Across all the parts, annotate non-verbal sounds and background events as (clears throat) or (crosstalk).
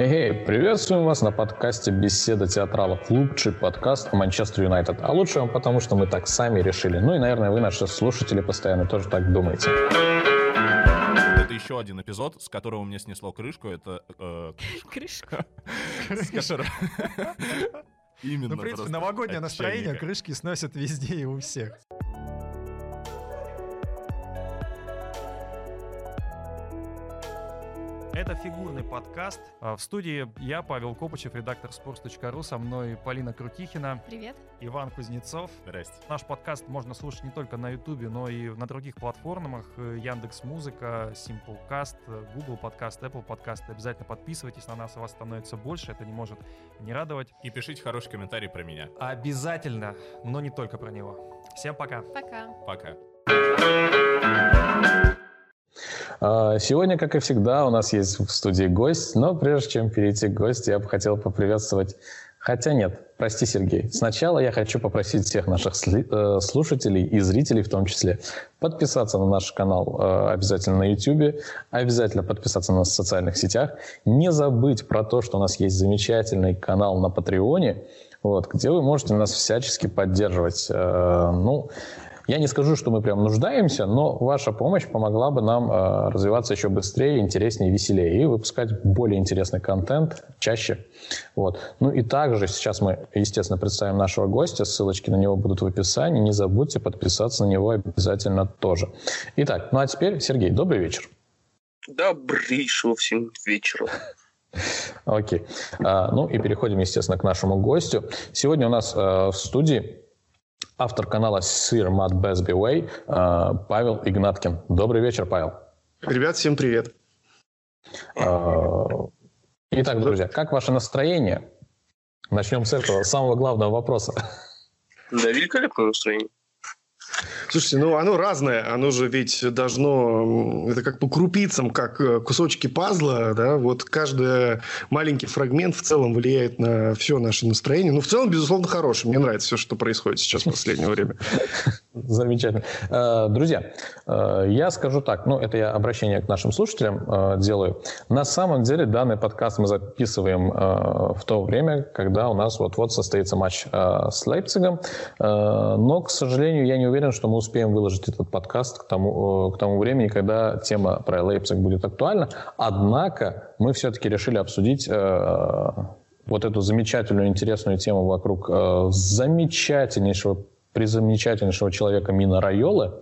Эй, приветствуем вас на подкасте «Беседа театралов». Лучший подкаст о Манчестер Юнайтед. А лучше вам потому, что мы так сами решили. Ну и, наверное, вы, наши слушатели, постоянно тоже так думаете. Это еще один эпизод, с которого мне снесло крышку. Это... Э, Крышка. (laughs) с которого- (laughs) Именно Ну, в принципе, новогоднее настроение крышки сносят везде и у всех. Это фигурный подкаст. А, В студии я, Павел Копычев, редактор sports.ru, со мной Полина Крутихина, Привет. Иван Кузнецов. Здрасте. Наш подкаст можно слушать не только на Ютубе, но и на других платформах. Яндекс Музыка, Simplecast, Google Подкаст, Apple Подкаст. Обязательно подписывайтесь на нас, у вас становится больше. Это не может не радовать. И пишите хороший комментарий про меня. Обязательно, но не только про него. Всем пока. Пока. Пока. А, Сегодня, как и всегда, у нас есть в студии гость, но прежде чем перейти к гостю, я бы хотел поприветствовать... Хотя нет, прости, Сергей. Сначала я хочу попросить всех наших э, слушателей и зрителей в том числе подписаться на наш канал э, обязательно на YouTube, обязательно подписаться на нас в социальных сетях, не забыть про то, что у нас есть замечательный канал на Патреоне, вот, где вы можете нас всячески поддерживать. Э, Ну, я не скажу, что мы прям нуждаемся, но ваша помощь помогла бы нам э, развиваться еще быстрее, интереснее, веселее и выпускать более интересный контент чаще. Вот. Ну и также сейчас мы, естественно, представим нашего гостя, ссылочки на него будут в описании. Не забудьте подписаться на него обязательно тоже. Итак, ну а теперь, Сергей, добрый вечер. Добрейшего всем вечера. Окей. А, ну и переходим, естественно, к нашему гостю. Сегодня у нас э, в студии автор канала Sir Matt Besby Way э, Павел Игнаткин. Добрый вечер, Павел. Ребят, всем привет. Э, Итак, друзья, как ваше настроение? Начнем с этого самого главного вопроса. Да, великолепное настроение. Слушайте, ну оно разное, оно же ведь должно, это как по крупицам, как э, кусочки пазла, да, вот каждый маленький фрагмент в целом влияет на все наше настроение. Ну, в целом, безусловно, хорошее. Мне нравится все, что происходит сейчас в последнее время. (laughs) Замечательно. Э, Друзья, э, я скажу так, ну, это я обращение к нашим слушателям делаю. На самом деле данный подкаст мы записываем в то время, когда у нас вот-вот состоится матч с Лейпцигом. Но, к сожалению, я не уверен, что мы успеем выложить этот подкаст к тому, э, к тому времени, когда тема про Лейпциг будет актуальна. Однако мы все-таки решили обсудить э, вот эту замечательную, интересную тему вокруг э, замечательнейшего призамечательнейшего человека Мина Райолы,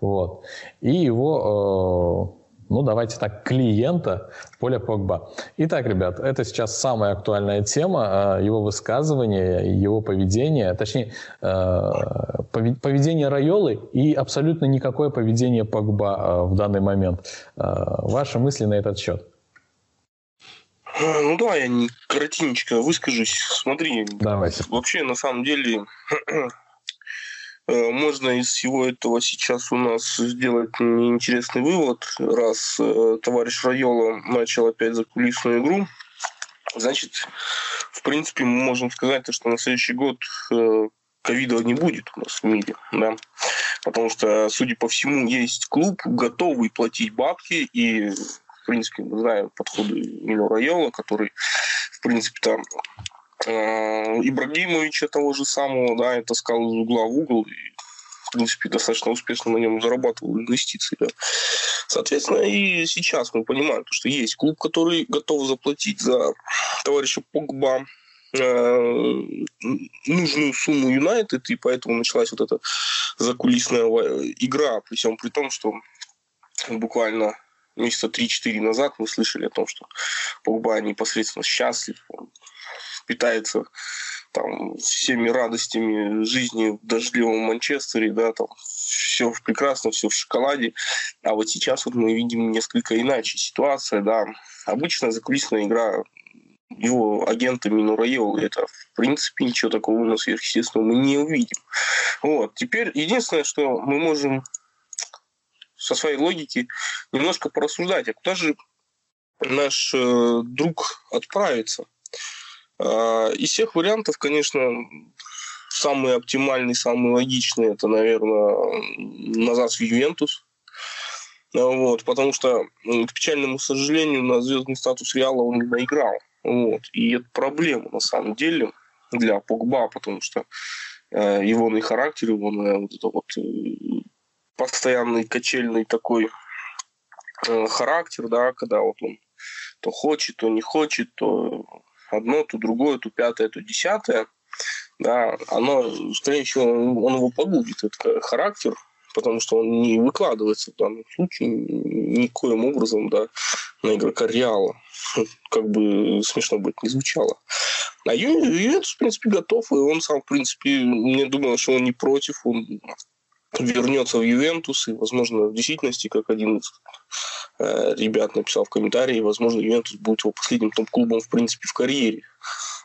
вот, и его, э, ну, давайте так, клиента Поля Погба. Итак, ребят, это сейчас самая актуальная тема, э, его высказывание, его поведение, точнее, э, пове- поведение Райолы и абсолютно никакое поведение Погба э, в данный момент. Э, Ваши мысли на этот счет? А, Ну да, я не коротенечко выскажусь. Смотри, Давайте. вообще на самом деле э, (clears throat) можно из всего этого сейчас у нас сделать интересный вывод, раз э, товарищ Райола начал опять закулисную игру. Значит, в принципе, мы можем сказать, то, что на следующий год э, ковида не будет у нас в мире, да, потому что, судя по всему, есть клуб, готовый платить бабки, и, в принципе, мы знаем подходы Мину Райола, который, в принципе, там э, Ибрагимовича того же самого, да, это таскал из угла в угол, и, в принципе, достаточно успешно на нем зарабатывал инвестиции. Да. Соответственно, и сейчас мы понимаем, то, что есть клуб, который готов заплатить за товарища Погба э, нужную сумму Юнайтед, и поэтому началась вот эта закулисная игра, при всем при том, что буквально месяца 3-4 назад мы слышали о том, что Погба непосредственно счастлив, он питается там всеми радостями жизни в дождливом Манчестере, да, там все прекрасно, все в шоколаде. А вот сейчас вот мы видим несколько иначе ситуация, да. Обычная закулисная игра его агента Минураел, это в принципе ничего такого у нас сверхъестественного мы не увидим. Вот. Теперь единственное, что мы можем со своей логики немножко порассуждать, а куда же наш э, друг отправится? Э, из всех вариантов, конечно, самый оптимальный, самый логичный, это, наверное, назад в Ювентус. Вот, потому что, к печальному сожалению, на звездный статус Реала он не наиграл. Вот. И это проблема, на самом деле, для Погба, потому что э, его на характер, его на вот это вот э, постоянный качельный такой э, характер, да, когда вот он то хочет, то не хочет, то одно, то другое, то пятое, то десятое, да, оно, скорее всего, он его погубит, этот характер, потому что он не выкладывается в данном случае никоим образом да, на игрока Реала. (laughs) Как бы смешно быть не звучало. А Ювентус, в принципе, готов, и он сам, в принципе, мне думал, что он не против, он вернется в Ювентус, и, возможно, в действительности, как один из э, ребят написал в комментарии, возможно, Ювентус будет его последним том клубом, в принципе, в карьере.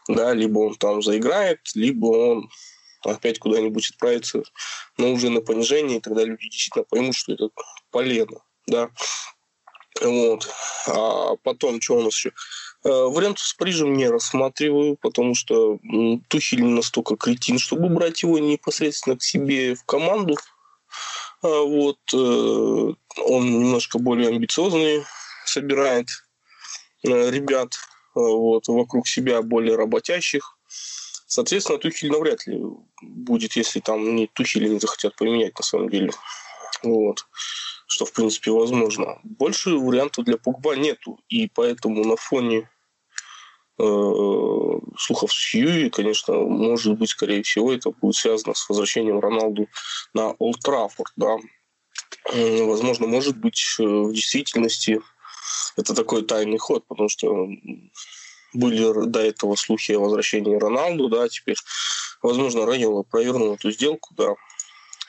Да, либо он там заиграет, либо он опять куда-нибудь отправиться, но уже на понижение, и тогда люди действительно поймут, что это полезно, да. Вот. А потом, что у нас еще? Э, вариант с Парижем не рассматриваю, потому что Тухель настолько кретин, чтобы брать его непосредственно к себе в команду. А вот. Э, он немножко более амбициозный, собирает э, ребят вот, вокруг себя более работящих. Соответственно, Тухель навряд ли будет, если там не Тухель не захотят поменять на самом деле. Вот. Что, в принципе, возможно. Больше вариантов для Погба нету. И поэтому на фоне э, слухов с Хьюи, конечно, может быть, скорее всего, это будет связано с возвращением Роналду на Олд Траффорд, да. Возможно, может быть, э, в действительности это такой тайный ход, потому что были до этого слухи о возвращении Роналду, да, теперь, возможно, Райола провернул эту сделку, да.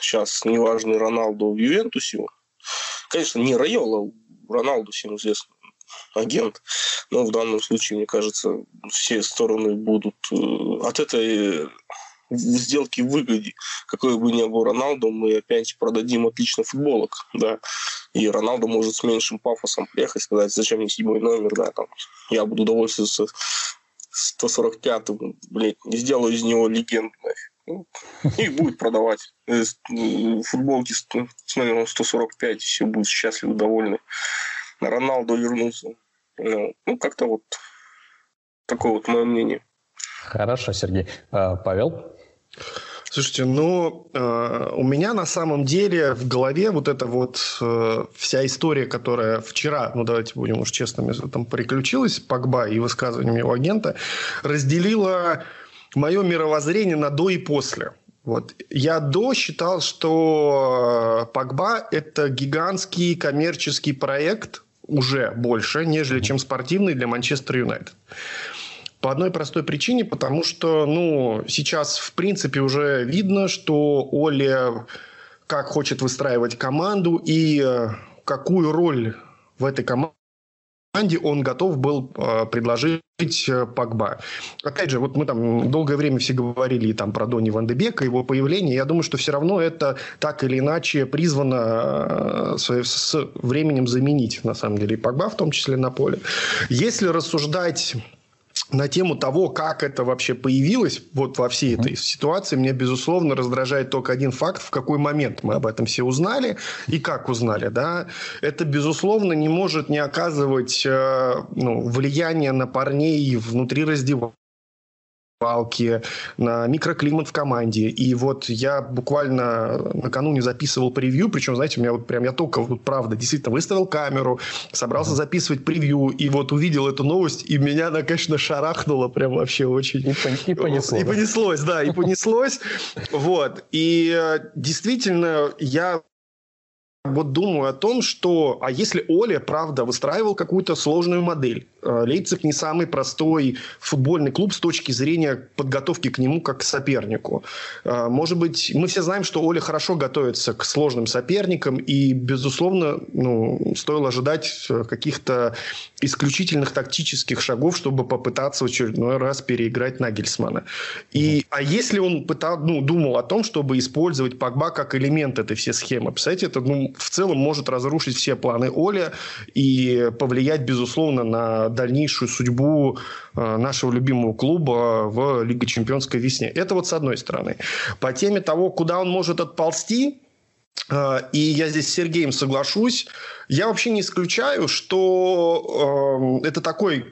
Сейчас неважный Роналду в Ювентусе. Конечно, не Райола, Роналду всем известный агент. Но в данном случае, мне кажется, все стороны будут э, от этой в сделке выгоде. Какой бы ни был Роналду, мы опять продадим отлично футболок, да. И Роналду может с меньшим пафосом приехать и сказать, зачем мне седьмой номер, да, там, я буду довольствоваться 145-м, блядь, сделаю из него легенду, ну, и будет продавать э, футболки с, номером 145, и все будут счастливы, довольны. Роналду вернулся. Ну, ну, как-то вот такое вот мое мнение. Хорошо, Сергей. А, Павел? Слушайте, ну, э, у меня на самом деле в голове вот эта вот э, вся история, которая вчера, ну, давайте будем уж честными, там приключилась, Погба и высказываниями его агента, разделила мое мировоззрение на до и после. Вот. Я до считал, что Погба – это гигантский коммерческий проект, уже больше, нежели чем спортивный для Манчестер Юнайтед. По одной простой причине, потому что, ну, сейчас, в принципе, уже видно, что Оля как хочет выстраивать команду и э, какую роль в этой команде команде он готов был э, предложить э, Погба. Опять же, вот мы там долгое время все говорили там про Дони Ван де Бека, его появление. Я думаю, что все равно это так или иначе призвано э, с, с временем заменить, на самом деле, и Погба в том числе на поле. Если рассуждать на тему того, как это вообще появилось вот во всей этой ситуации, меня, безусловно, раздражает только один факт, в какой момент мы об этом все узнали и как узнали. Да? Это, безусловно, не может не оказывать э, ну, влияния на парней внутри раздевалки палки, на микроклимат в команде. И вот я буквально накануне записывал превью, причем, знаете, у меня вот прям я только, вот, правда, действительно выставил камеру, собрался записывать превью, и вот увидел эту новость, и меня она, конечно, шарахнула прям вообще очень. И, и понеслось. И понеслось, да, и понеслось. (laughs) Вот. И э, действительно, я вот думаю о том, что, а если Оля, правда, выстраивал какую-то сложную модель, э, Лейпциг не самый простой футбольный клуб с точки зрения подготовки к нему как к сопернику. Э, может быть, мы все знаем, что Оля хорошо готовится к сложным соперникам, и, безусловно, ну, стоило ожидать э, каких-то исключительных тактических шагов, чтобы попытаться в очередной раз переиграть Нагельсмана. И, а если он пытал, ну, думал о том, чтобы использовать Погба как элемент этой всей схемы, представляете, это ну, в целом может разрушить все планы Оля и повлиять, безусловно, на дальнейшую судьбу э, нашего любимого клуба в Лиге Чемпионской весне. Это вот с одной стороны. По теме того, куда он может отползти, э, и я здесь с Сергеем соглашусь, я вообще не исключаю, что э, это такой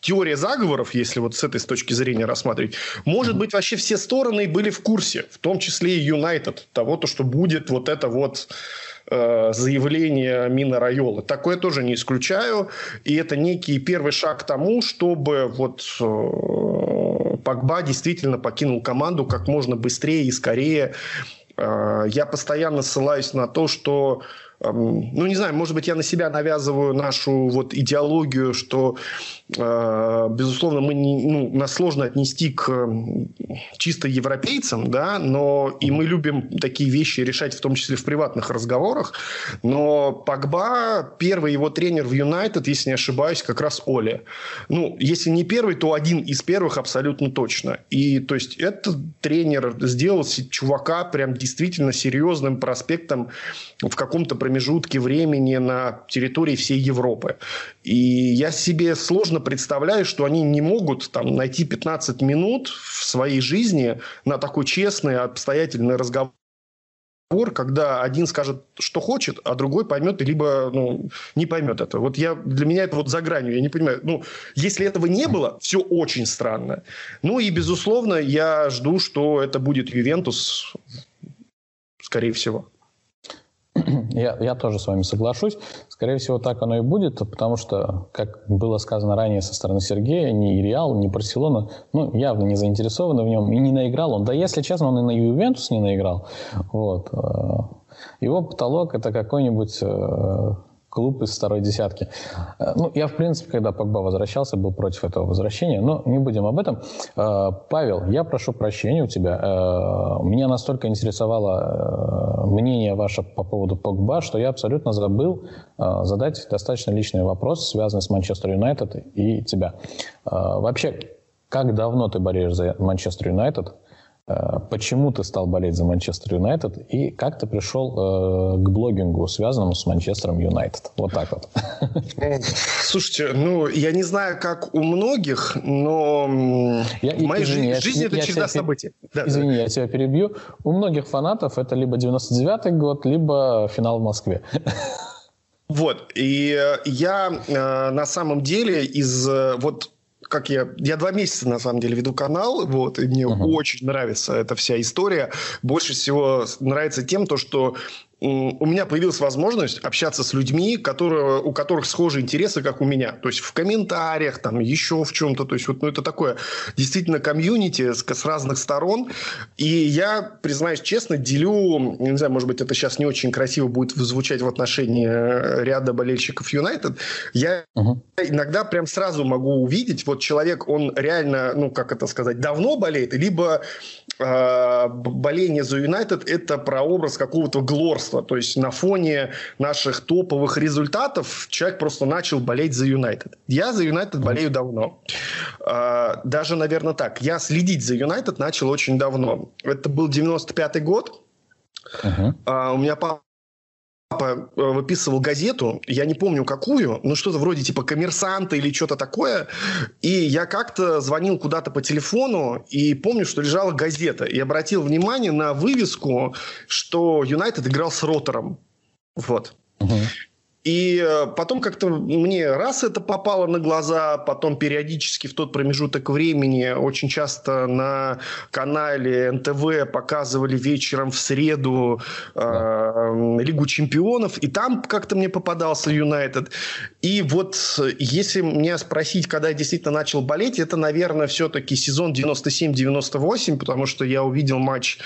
теория заговоров, если вот с этой точки зрения рассматривать, может быть, вообще все стороны были в курсе, в том числе и Юнайтед, того, то, что будет вот это вот э, заявление Мина Райола. Такое тоже не исключаю. И это некий первый шаг к тому, чтобы вот э, Погба действительно покинул команду как можно быстрее и скорее. Э, я постоянно ссылаюсь на то, что ну, не знаю, может быть, я на себя навязываю нашу вот идеологию, что, безусловно, мы не, ну, нас сложно отнести к чисто европейцам, да, но и мы любим такие вещи решать, в том числе в приватных разговорах, но Погба, первый его тренер в Юнайтед, если не ошибаюсь, как раз Оли. Ну, если не первый, то один из первых абсолютно точно. И, то есть, этот тренер сделал чувака прям действительно серьезным проспектом в каком-то промежутке времени на территории всей Европы. И я себе сложно представляю, что они не могут там, найти 15 минут в своей жизни на такой честный, обстоятельный разговор когда один скажет, что хочет, а другой поймет, либо ну, не поймет это. Вот я, для меня это вот за гранью, я не понимаю. Ну, если этого не было, все очень странно. Ну и, безусловно, я жду, что это будет Ювентус, скорее всего. (clears throat) Я, я тоже с вами соглашусь. Скорее всего, так оно и будет, потому что, как было сказано ранее со стороны Сергея, ни Реал, ни Барселона, ну, явно не заинтересованы в нем и не наиграл он. Да, если честно, он и на Ювентус не наиграл. Вот. Э, его потолок – это какой-нибудь э, клуб из второй десятки. Э, ну, я, в принципе, когда Погба возвращался, был против этого возвращения, но не будем об этом. Э, Павел, я прошу прощения у тебя. Э, меня настолько интересовало мнение ваше по поводу Погба, что я абсолютно забыл задать достаточно личный вопрос, связанный с Манчестер Юнайтед и тебя. Вообще, как давно ты болеешь за Манчестер Юнайтед? Э, почему ты стал болеть за Манчестер Юнайтед и как ты пришел э, к блогингу, связанному с Манчестером Юнайтед? Вот так вот. Слушайте, ну, я не знаю, как у многих, но я, моя извини, жизнь, я, это я череда событий. Да, извини, да. я тебя перебью. У многих фанатов это либо 99-й год, либо финал в Москве. Вот, и э, я э, на самом деле из э, вот как я... Я два месяца, на самом деле, веду канал, вот, и мне uh-huh. очень нравится эта вся история. Больше всего нравится тем, то, что у меня появилась возможность общаться с людьми, которые, у которых схожие интересы, как у меня. То есть в комментариях, там еще в чем-то. То есть вот ну, это такое действительно комьюнити с, с разных сторон. И я, признаюсь честно, делю, не знаю, может быть, это сейчас не очень красиво будет звучать в отношении э, ряда болельщиков Юнайтед. Я угу. иногда прям сразу могу увидеть, вот человек, он реально, ну как это сказать, давно болеет, либо боление за Юнайтед это про образ какого-то глорства. То есть на фоне наших топовых результатов человек просто начал болеть за Юнайтед. Я за Юнайтед болею давно. А, даже, наверное, так. Я следить за Юнайтед начал очень давно. Это был 95-й год. Uh-huh. У меня папа папа э, выписывал газету, я не помню какую, но что-то вроде типа коммерсанта или что-то такое. И я как-то звонил куда-то по телефону и помню, что лежала газета. И обратил внимание на вывеску, что Юнайтед играл с Ротором. Вот. Угу. И э, потом как-то мне раз это попало на глаза, потом периодически в тот промежуток времени очень часто на канале НТВ показывали вечером в среду э, Лигу чемпионов, и там как-то мне попадался Юнайтед. И вот если меня спросить, когда я действительно начал болеть, это, наверное, все-таки сезон 97-98, потому что я увидел матч,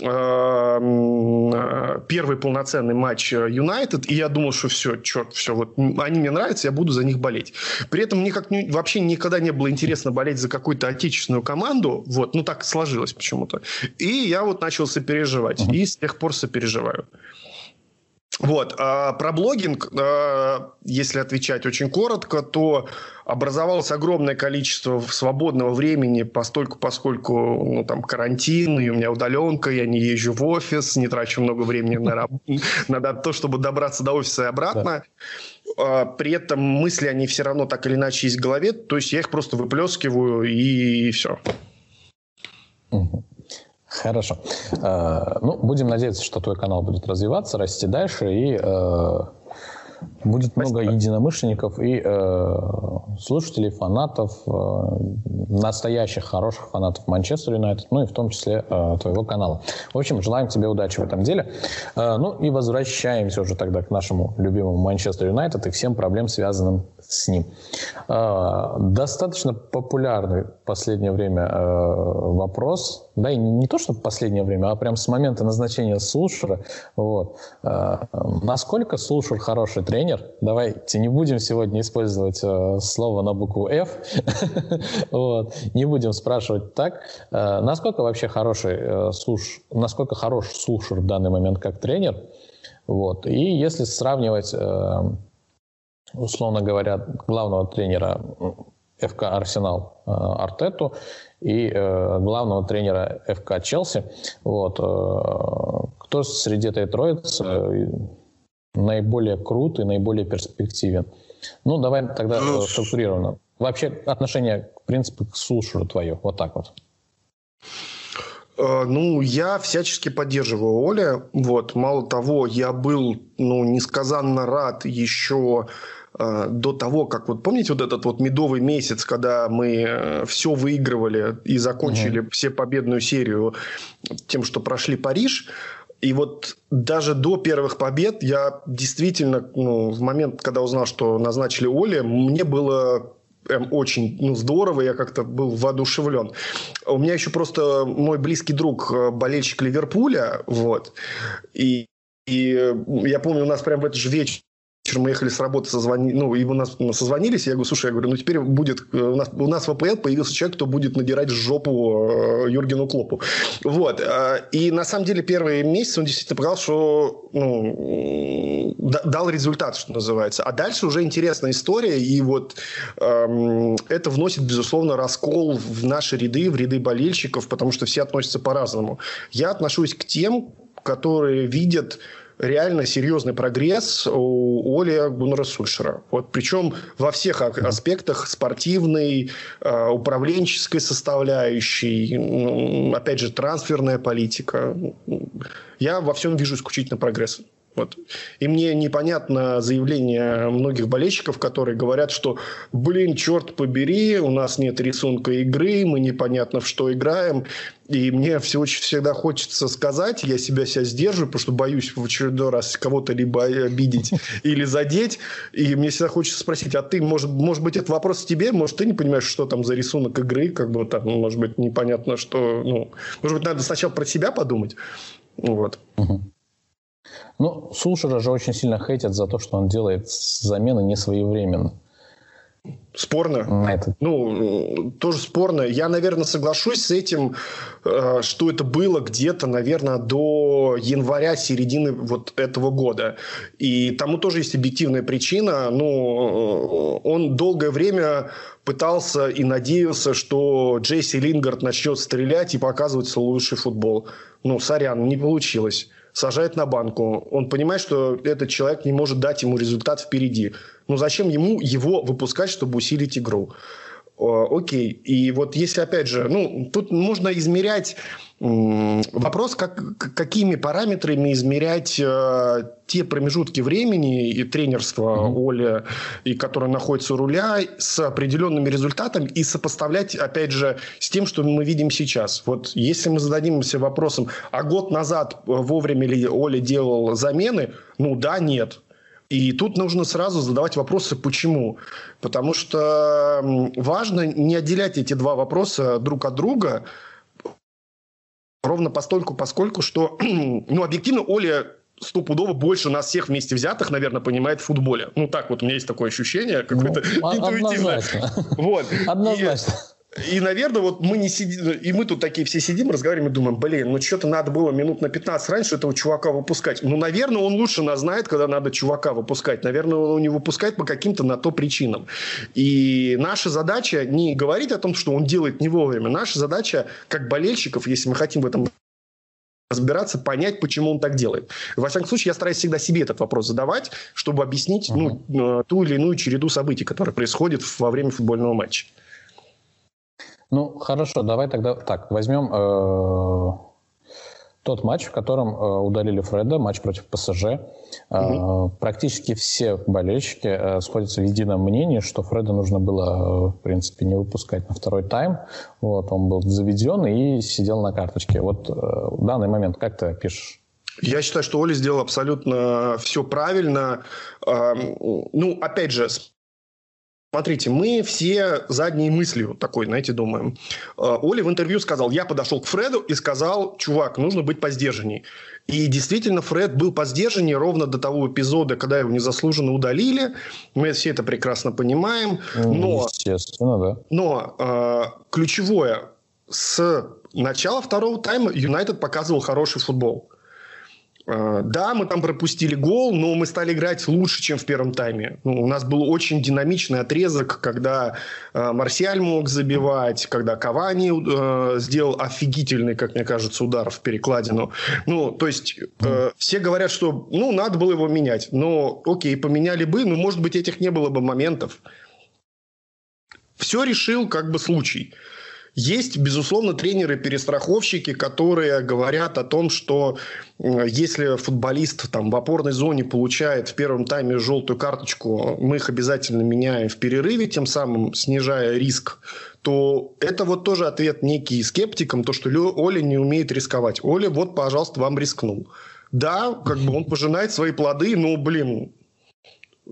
э, э первый полноценный матч Юнайтед, и я думал, что все, все, черт, все, вот они мне нравятся, я буду за них болеть. При этом мне как вообще никогда не было интересно болеть за какую-то отечественную команду, вот, ну так сложилось почему-то. И я вот начал сопереживать, uh-huh. и с тех пор сопереживаю. Вот. А про блогинг, а, если отвечать очень коротко, то образовалось огромное количество свободного времени, постольку, поскольку ну, там карантин, и у меня удаленка, я не езжу в офис, не трачу много времени на, (laughs) на то, чтобы добраться до офиса и обратно. А, при этом мысли, они все равно так или иначе есть в голове, то есть я их просто выплескиваю и все. Хорошо. Э, ну, будем надеяться, что твой канал будет развиваться, расти дальше и э, будет Спасибо. много единомышленников и э, слушателей, фанатов, э, настоящих хороших фанатов Манчестер Юнайтед, ну и в том числе э, твоего канала. В общем, желаем тебе удачи в этом деле. Э, ну и возвращаемся уже тогда к нашему любимому Манчестер Юнайтед и всем проблем, связанным с ним. Э, достаточно популярный в последнее время э, вопрос, да и не то, что в последнее время, а прям с момента назначения Сулшера. Вот. Э, насколько Сулшер хороший тренер? Давайте не будем сегодня использовать слово на букву F. (laughs) вот. Не будем спрашивать так. Насколько вообще хороший Суш, насколько хорош Сулшер в данный момент как тренер? Вот. И если сравнивать условно говоря, главного тренера ФК «Арсенал» э, Артету и э, главного тренера ФК «Челси». Вот. Э, кто среди этой троицы наиболее крут и наиболее перспективен? Ну, давай тогда ну, структурированно. Вообще отношение, в принципе, к Сушеру твое. Вот так вот. Ну, я всячески поддерживаю Оля. Вот, мало того, я был, ну, несказанно рад еще Э, до того, как вот помните вот этот вот медовый месяц, когда мы э, все выигрывали и закончили угу. все победную серию тем, что прошли Париж. И вот даже до первых побед я действительно, ну, в момент, когда узнал, что назначили Оли, мне было прям очень ну, здорово, я как-то был воодушевлен. У меня еще просто мой близкий друг, э, болельщик Ливерпуля, вот, и, и я помню, у нас прям в этот же вечер вечером мы ехали с работы, созвони... ну, и у нас созвонились, я говорю, слушай, я говорю, ну, теперь будет, э, у нас, у нас в АПЛ появился человек, кто будет надирать жопу э, Юргену Клопу. Вот. Э, и на самом деле первые месяцы он действительно показал, что ну, дал результат, что называется. А дальше уже интересная история, и вот эм, это вносит, безусловно, раскол в наши ряды, в ряды болельщиков, потому что все относятся по-разному. Я отношусь к тем, которые видят реально серьезный прогресс у Оли Гуннера Сульшера. Вот, причем во всех аспектах спортивной, а, управленческой составляющей, опять же, трансферная политика. Я во всем вижу исключительно прогресс. Вот. И мне непонятно заявление многих болельщиков, которые говорят, что, блин, черт побери, у нас нет рисунка игры, мы непонятно в что играем. И мне все, очень всегда хочется сказать, я себя себя сдерживаю, потому что боюсь в очередной раз кого-то либо обидеть (laughs) или задеть. И мне всегда хочется спросить, а ты, может, может быть, это вопрос тебе? Может, ты не понимаешь, что там за рисунок игры? Как бы там, может быть, непонятно, что... Ну, может быть, надо сначала про себя подумать. Вот. Угу. Ну, Сушера же очень сильно хейтят за то, что он делает замены не своевременно. Спорно. Это. Ну, тоже спорно. Я, наверное, соглашусь с этим, э, что это было где-то, наверное, до января, середины вот этого года. И тому тоже есть объективная причина. Ну, он долгое время пытался и надеялся, что Джейси Лингард начнет стрелять и показывать лучший футбол. Ну, сорян, не получилось сажает на банку. Он понимает, что этот человек не может дать ему результат впереди. Ну, зачем ему его выпускать, чтобы усилить игру? Окей. И вот если, опять же, ну, тут можно измерять Вопрос, как, какими параметрами измерять э, те промежутки времени и тренерства mm-hmm. Оля, и которые находятся у руля, с определенными результатами и сопоставлять, опять же, с тем, что мы видим сейчас. Вот если мы зададимся вопросом, а год назад вовремя ли Оля делал замены? Ну да, нет. И тут нужно сразу задавать вопросы, почему. Потому что важно не отделять эти два вопроса друг от друга, Ровно постольку, поскольку, что, (clears throat) ну, объективно, Оля стопудово больше нас всех вместе взятых, наверное, понимает в футболе. Ну, так вот, у меня есть такое ощущение, какое-то ну, (laughs) интуитивное. Однозначно. Вот. Однозначно. И, и, наверное, вот мы не сидим, и мы тут такие все сидим, разговариваем и думаем, блин, ну что-то надо было минут на 15 раньше этого чувака выпускать. Ну, наверное, он лучше нас знает, когда надо чувака выпускать. Наверное, он не выпускает по каким-то на то причинам. И наша задача не говорить о том, что он делает не вовремя. Наша задача, как болельщиков, если мы хотим в этом разбираться, понять, почему он так делает. Во всяком случае, я стараюсь всегда себе этот вопрос задавать, чтобы объяснить uh-huh. ну, э, ту или иную череду событий, которые происходят во время футбольного матча. Ну, хорошо, давай тогда так, возьмем э, тот матч, в котором э, удалили Фреда, матч против ПСЖ. Угу. Практически все болельщики э, сходятся в едином мнении, что Фреда нужно было, в принципе, не выпускать на второй тайм. Вот, он был заведен и сидел на карточке. Вот в данный момент как ты пишешь? Я считаю, что Оля сделал абсолютно все правильно. Ну, опять же, Смотрите, мы все задней мыслью такой, знаете, думаем. Э, Оли в интервью сказал, я подошел к Фреду и сказал, чувак, нужно быть поздержанней. И действительно, Фред был поздержанней ровно до того эпизода, когда его незаслуженно удалили. Мы все это прекрасно понимаем. Ну, но, Естественно, да. Но э, ключевое, с начала второго тайма Юнайтед показывал хороший футбол. Э, да, мы там пропустили гол, но мы стали играть лучше, чем в первом тайме. Ну, у нас был очень динамичный отрезок, когда э, Марсиаль мог забивать, когда Кавани э, сделал офигительный, как мне кажется, удар в перекладину. Ну, то есть э, все говорят, что ну, надо было его менять. Но окей, поменяли бы, но, может быть, этих не было бы моментов. Все решил как бы случай. Есть, безусловно, тренеры-перестраховщики, которые говорят о том, что если футболист там, в опорной зоне получает в первом тайме желтую карточку, мы их обязательно меняем в перерыве, тем самым снижая риск то это вот тоже ответ некий скептикам, то, что Оля не умеет рисковать. Оля, вот, пожалуйста, вам рискнул. Да, как бы он пожинает свои плоды, но, блин,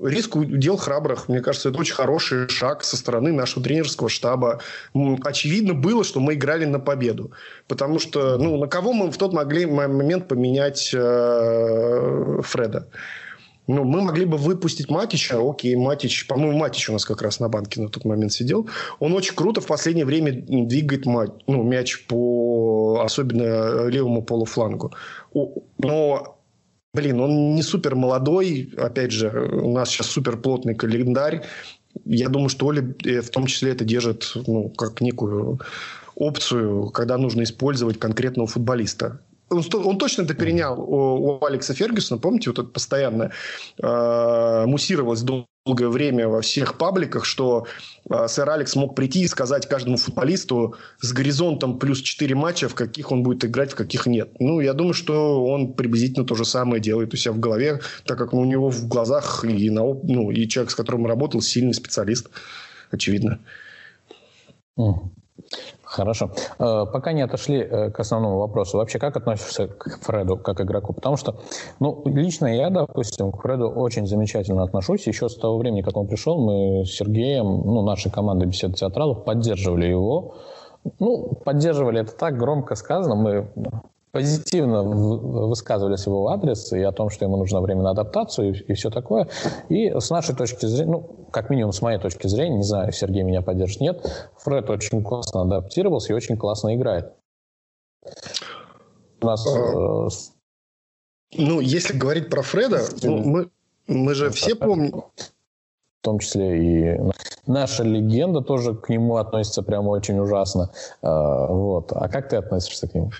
Риск удел храбрых. Мне кажется, это очень хороший шаг со стороны нашего тренерского штаба. Очевидно было, что мы играли на победу. Потому что, ну, на кого мы в тот могли момент поменять э, Фреда? Ну, мы могли бы выпустить Матича. Окей, Матич, по-моему, Матич у нас как раз на банке на тот момент сидел. Он очень круто в последнее время двигает ну, мяч по особенно левому полуфлангу. Но Блин, он не супер молодой. Опять же, у нас сейчас супер плотный календарь. Я думаю, что Оля э, в том числе это держит ну, как некую опцию, когда нужно использовать конкретного футболиста. Он, он точно это перенял у, у Алекса Фергюсона. Помните, вот это постоянно э, муссировалось долгое время во всех пабликах, что э, сэр Алекс мог прийти и сказать каждому футболисту с горизонтом плюс 4 матча, в каких он будет играть, в каких нет. Ну, я думаю, что он приблизительно то же самое делает у себя в голове, так как у него в глазах и, на, ну, и человек, с которым работал, сильный специалист, очевидно. Хорошо. Э, пока не отошли э, к основному вопросу, вообще как относишься к Фреду как игроку? Потому что, ну, лично я, допустим, к Фреду очень замечательно отношусь. Еще с того времени, как он пришел, мы с Сергеем, ну, нашей командой беседы театралов, поддерживали его. Ну, поддерживали это так громко сказано. Мы позитивно высказывались в его адрес и о том, что ему нужно время на адаптацию и, и все такое. И с нашей точки зрения, ну, как минимум с моей точки зрения, не знаю, Сергей меня поддержит, нет, Фред очень классно адаптировался и очень классно играет. У нас... А, э, ну, если говорить про Фреда, ну, мы, мы же все помним... В том числе и наша легенда тоже к нему относится прямо очень ужасно. А, вот. А как ты относишься к нему?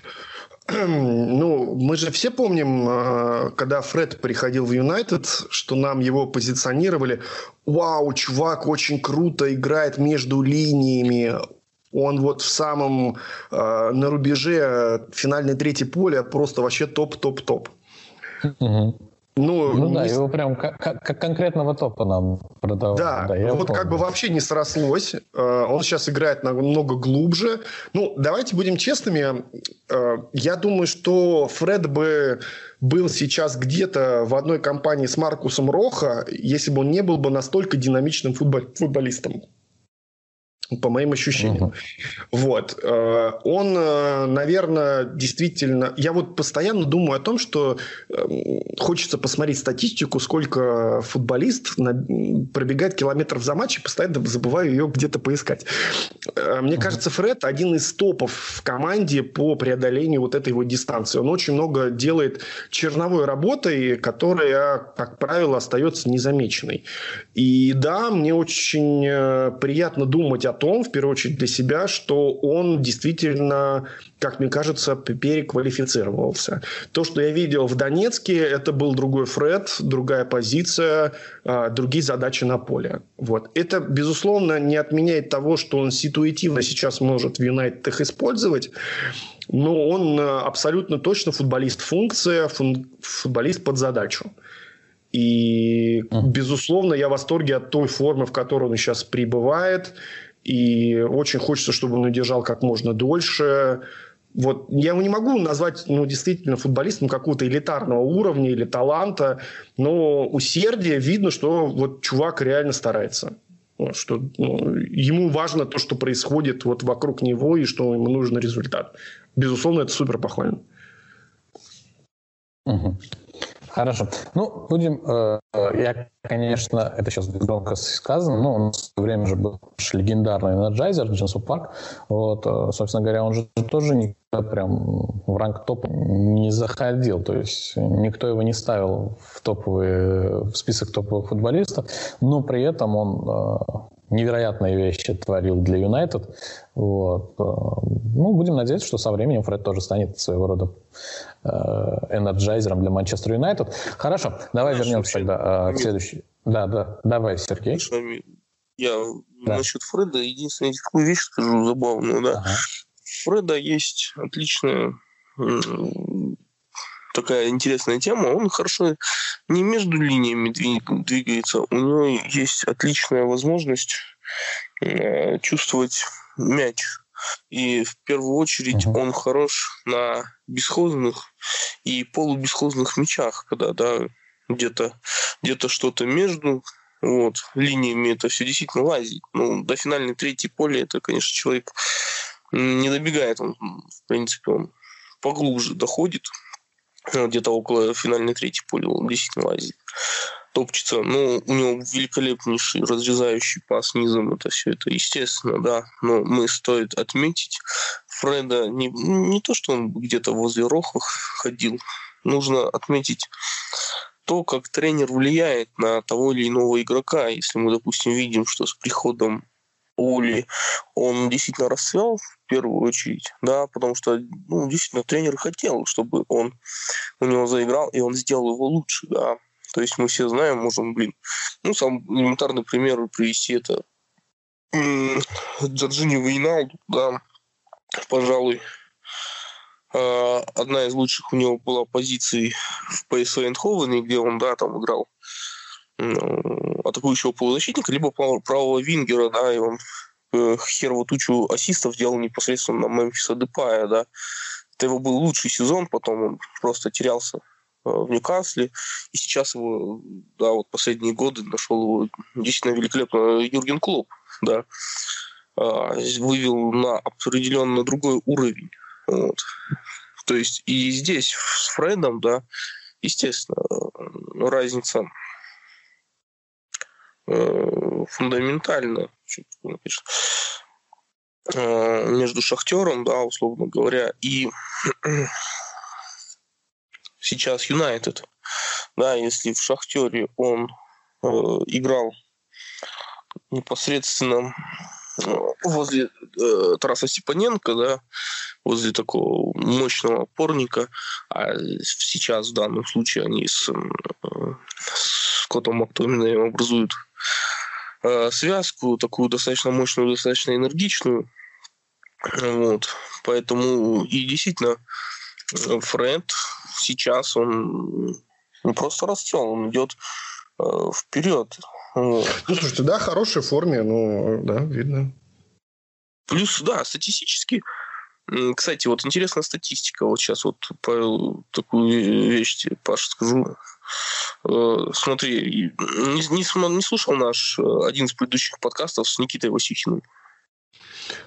(clears throat) Ну, мы же все помним, а, когда Фред приходил в Юнайтед, что нам его позиционировали. Вау, чувак очень круто играет между линиями. Он вот в самом э, на рубеже финальной третьей поля просто вообще топ-топ-топ. Угу. Ну, ну да, его прям как, как конкретного топа нам продавали. Да, да вот помню. как бы вообще не срослось. Э, он сейчас играет намного глубже. Ну, давайте будем честными. Э, я думаю, что Фред бы был сейчас где-то в одной компании с Маркусом Роха, если бы он не был бы настолько динамичным футболистом по моим ощущениям. Uh-huh. Вот. Э, он, э, наверное, действительно... Я вот постоянно думаю о том, что эм, хочется посмотреть статистику, сколько футболист пробегает километров за матч, и постоянно забываю ее где-то поискать. Э, мне uh-huh. кажется, Фред один из топов в команде по преодолению вот этой вот дистанции. Он очень много делает черновой работой, которая, как правило, остается незамеченной. И да, мне очень приятно думать о том, в первую очередь для себя, что он действительно, как мне кажется, переквалифицировался. То, что я видел в Донецке, это был другой Фред, другая позиция, а, другие задачи на поле. Вот. Это, безусловно, не отменяет того, что он ситуативно сейчас может в Юнайтед их использовать, но он а, абсолютно точно футболист-функция, футболист под задачу. И, безусловно, я в восторге от той формы, в которой он сейчас пребывает. И очень хочется, чтобы он удержал как можно дольше. Вот я его не могу назвать, ну, действительно, футболистом какого-то элитарного уровня или таланта, но усердие видно, что вот чувак реально старается. Что ну, ему важно то, что происходит вот вокруг него, и что ему нужен результат. Безусловно, это супер похвально. Угу. Хорошо. Ну, будем... Э, я, конечно, это сейчас громко сказано, но он в свое время же был легендарный энерджайзер Джи Сун Парк. Вот, э, собственно говоря, он же тоже никогда прям в ранг топ не заходил. То есть никто его не ставил в топовые, в список топовых футболистов, но при этом он э, невероятные вещи творил для Юнайтед. Вот. Ну, будем надеяться, что со временем Фред тоже станет своего рода Э, энерджайзером для Манчестер Юнайтед. Хорошо, давай Знаешь, вернемся тогда э, к следующей. Да, да, давай, Сергей. Я да. насчет Фреда единственную такую вещь скажу забавную, да. Ага. Фреда есть отличная такая интересная тема. Он хорошо не между линиями двигается, у него есть отличная возможность э, чувствовать мяч и в первую очередь он хорош на бесхозных и полубесхозных мячах, когда да, где-то где что-то между вот, линиями это все действительно лазит. Ну, до финальной третьей поля это, конечно, человек не добегает. Он, в принципе, он поглубже доходит. Где-то около финальной третьей поля он действительно лазит топчется. Но у него великолепнейший разрезающий пас низом. Это все это естественно, да. Но мы стоит отметить Фреда не, не то, что он где-то возле Рохов ходил. Нужно отметить то, как тренер влияет на того или иного игрока. Если мы, допустим, видим, что с приходом Оли он действительно расцвел первую очередь, да, потому что ну, действительно тренер хотел, чтобы он у него заиграл, и он сделал его лучше, да. То есть мы все знаем, можем, блин, ну, сам элементарный пример привести это Джорджини Вейналду, да, пожалуй, а, одна из лучших у него была позиций в ПСВ Эйнховене, где он, да, там играл атакующего полузащитника, либо правого вингера, да, и он херово тучу ассистов делал непосредственно на Мемфиса Депая, да. Это его был лучший сезон, потом он просто терялся Э, в Ньюкасле. И сейчас его, да, вот последние годы нашел его действительно великолепно Юрген Клоп, да, а, вывел на определенно другой уровень. Вот. То есть и здесь с Фредом, да, естественно, разница э, между Шахтером, да, условно говоря, и (clears throat) сейчас Юнайтед. Да, если в Шахтере он э, играл непосредственно э, возле Тараса Степаненко, да, возле такого мощного опорника, а сейчас в данном случае они с, с Котом Мактоминым образуют э, связку, такую достаточно мощную, достаточно энергичную. Вот. Поэтому и действительно Фред сейчас он не просто расцвел, он идет э, вперед. Ну, слушайте, да, хорошей форме, ну, да, видно. Плюс, да, статистически, кстати, вот интересная статистика. Вот сейчас вот по такую вещь тебе, Паша, скажу. Э, смотри, не, не, не слушал наш э, один из предыдущих подкастов с Никитой Васюхиным?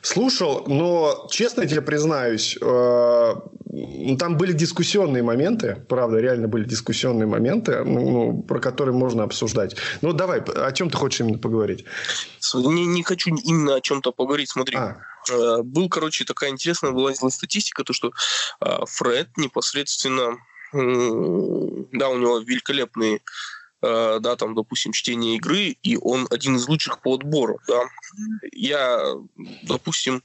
Слушал, но честно тебе признаюсь, э, там были дискуссионные моменты, правда, реально были дискуссионные моменты, ну, ну, про которые можно обсуждать. Ну, давай, о чем ты хочешь именно поговорить? Не, не хочу именно о чем-то поговорить. Смотри, а. был, короче, такая интересная вылазила статистика, то, что Фред непосредственно, да, у него великолепные э, да, там, допустим, чтение игры, и он один из лучших по отбору, да. Я, допустим,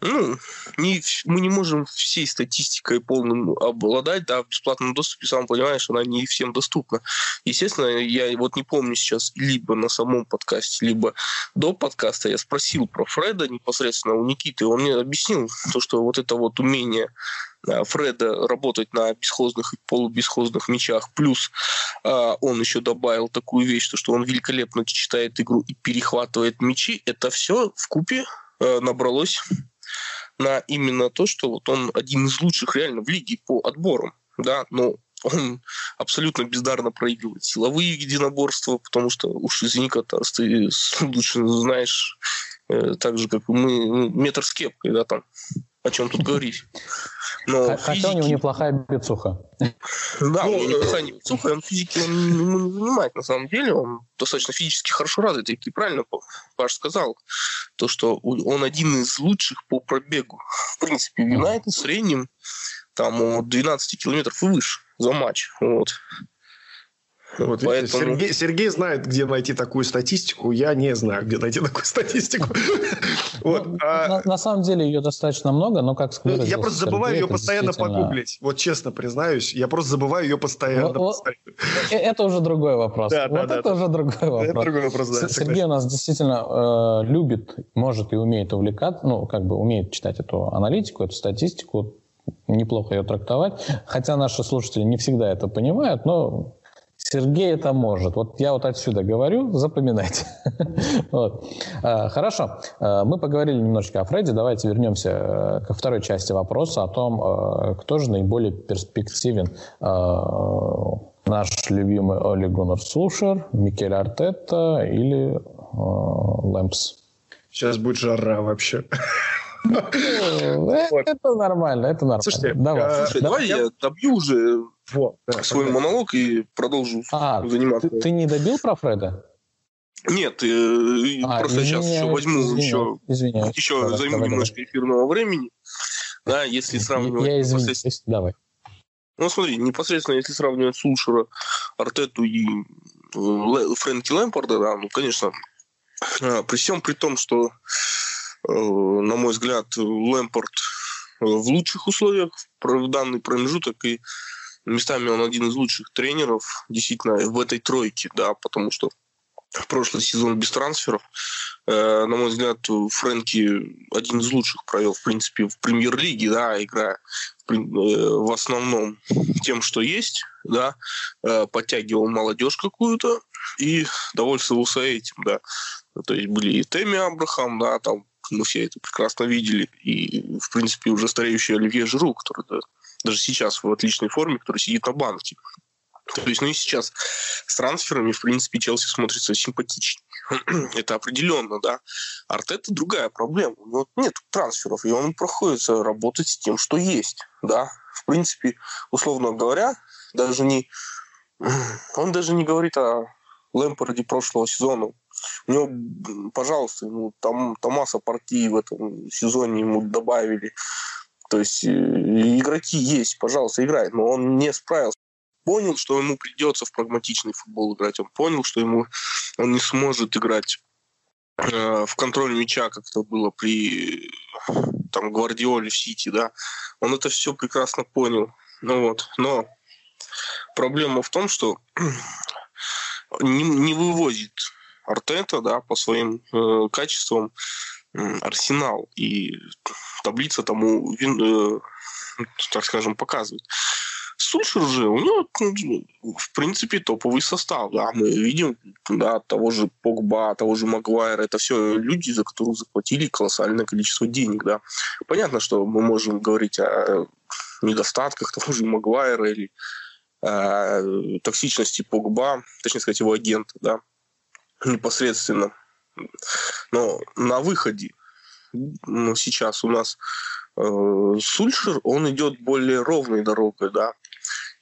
ну, не, мы не можем всей статистикой полным обладать, да, в бесплатном доступе, сам понимаешь, она не всем доступна. Естественно, я вот не помню сейчас, либо на самом подкасте, либо до подкаста я спросил про Фреда непосредственно у Никиты, он мне объяснил то, что вот это вот умение Фреда работать на бесхозных и полубесхозных мячах. Плюс э, он еще добавил такую вещь, что он великолепно читает игру и перехватывает мячи. Это все в купе э, набралось на именно то, что вот он один из лучших реально в лиге по отборам. Да, но он абсолютно бездарно проигрывает силовые единоборства, потому что, уж извини, Катарс, ты лучше знаешь, э, так же, как мы, метр с кепкой, да, там, о чем тут говорить. Но Хотя физики... у него неплохая бицуха. Да, у него неплохая бицуха, он физики он ему не занимает на самом деле. Он достаточно физически хорошо развит. И правильно Паш сказал, то, что он один из лучших по пробегу. В принципе, Юнайтед в среднем там от 12 километров и выше за матч. Вот. Вот, Поэтому... Сергей, Сергей знает, где найти такую статистику. Я не знаю, где найти такую статистику. (laughs) вот, ну, а... на, на самом деле ее достаточно много, но как сказать. Я просто забываю ее постоянно действительно... погуглить. Вот честно признаюсь, я просто забываю ее постоянно. Вот, э, это уже другой вопрос. Да, вот да, это да, уже другой вопрос. Это другой вопрос да, Сергей у нас действительно э, любит, может и умеет увлекаться, ну, как бы умеет читать эту аналитику, эту статистику, неплохо ее трактовать. Хотя наши слушатели не всегда это понимают, но Сергей это может. Вот я вот отсюда говорю, запоминайте. (laughs) вот. А, хорошо, а, мы поговорили немножечко о Фредди. Давайте вернемся э, ко второй части вопроса о том, э, кто же наиболее перспективен э, наш любимый Оли Гуннер Сушер, Микель Артета или Лэмпс. Сейчас будет жара вообще. (laughs) Это нормально, это нормально. Слушайте, давай, давай я добью уже свой монолог и продолжу а, заниматься. Ты не добил про Фреда? Нет, э, а, просто сейчас еще возьму еще, еще займу немножко эфирного времени. Да, если сравнивать я непосредственно... Давай. Ну, смотри, непосредственно, если сравнивать Сулшера, Артету и э, Фрэнки Лэмпорда, да, ну, конечно, э, при всем при том, что Э, на мой взгляд, Лэмпорт э, в лучших условиях в данный промежуток, и местами он один из лучших тренеров действительно в этой тройке, да, потому что прошлый сезон без трансферов. Э, на мой взгляд, Фрэнки один из лучших провел, в принципе, в премьер-лиге, да, играя в основном тем, что есть, да, подтягивал молодежь какую-то и довольствовался этим, да. То есть были и Теми Абрахам, да, там мы все это прекрасно видели. И, в принципе, уже стареющий Оливье Жиру, который да, даже сейчас в отличной форме, который сидит на банке. То есть, ну и сейчас с трансферами, в принципе, Челси смотрится симпатичнее. (clears throat) это определенно, да. Артета другая проблема. У него нет трансферов, и он проходится работать с тем, что есть, да. В принципе, условно говоря, даже не... (clears throat) Он даже не говорит о Лэмпорде прошлого сезона. У него, пожалуйста, ну, там, масса партий в этом сезоне ему добавили. То есть э, игроки есть, пожалуйста, играй. Но он не справился. Понял, что ему придется в прагматичный футбол играть. Он понял, что ему он не сможет играть э, в контроль мяча, как это было при там Гвардиоле в Сити, да. Он это все прекрасно понял. Ну вот, но проблема в том, что (clears throat) не, не вывозит Артета, да, по своим э, качествам Арсенал. И таблица тому, э, так скажем, показывает. Сульшер же, у него, ну, в принципе, топовый состав. Да, мы видим, да, того же Погба, того же Магуайра. Это все люди, за которых заплатили колоссальное количество денег. Да. Понятно, что мы можем говорить о недостатках того же Магуайра или э, токсичности Погба, точнее сказать, его агента, да непосредственно. Но на выходе ну, сейчас у нас э, Сульшер, он идет более ровной дорогой, да,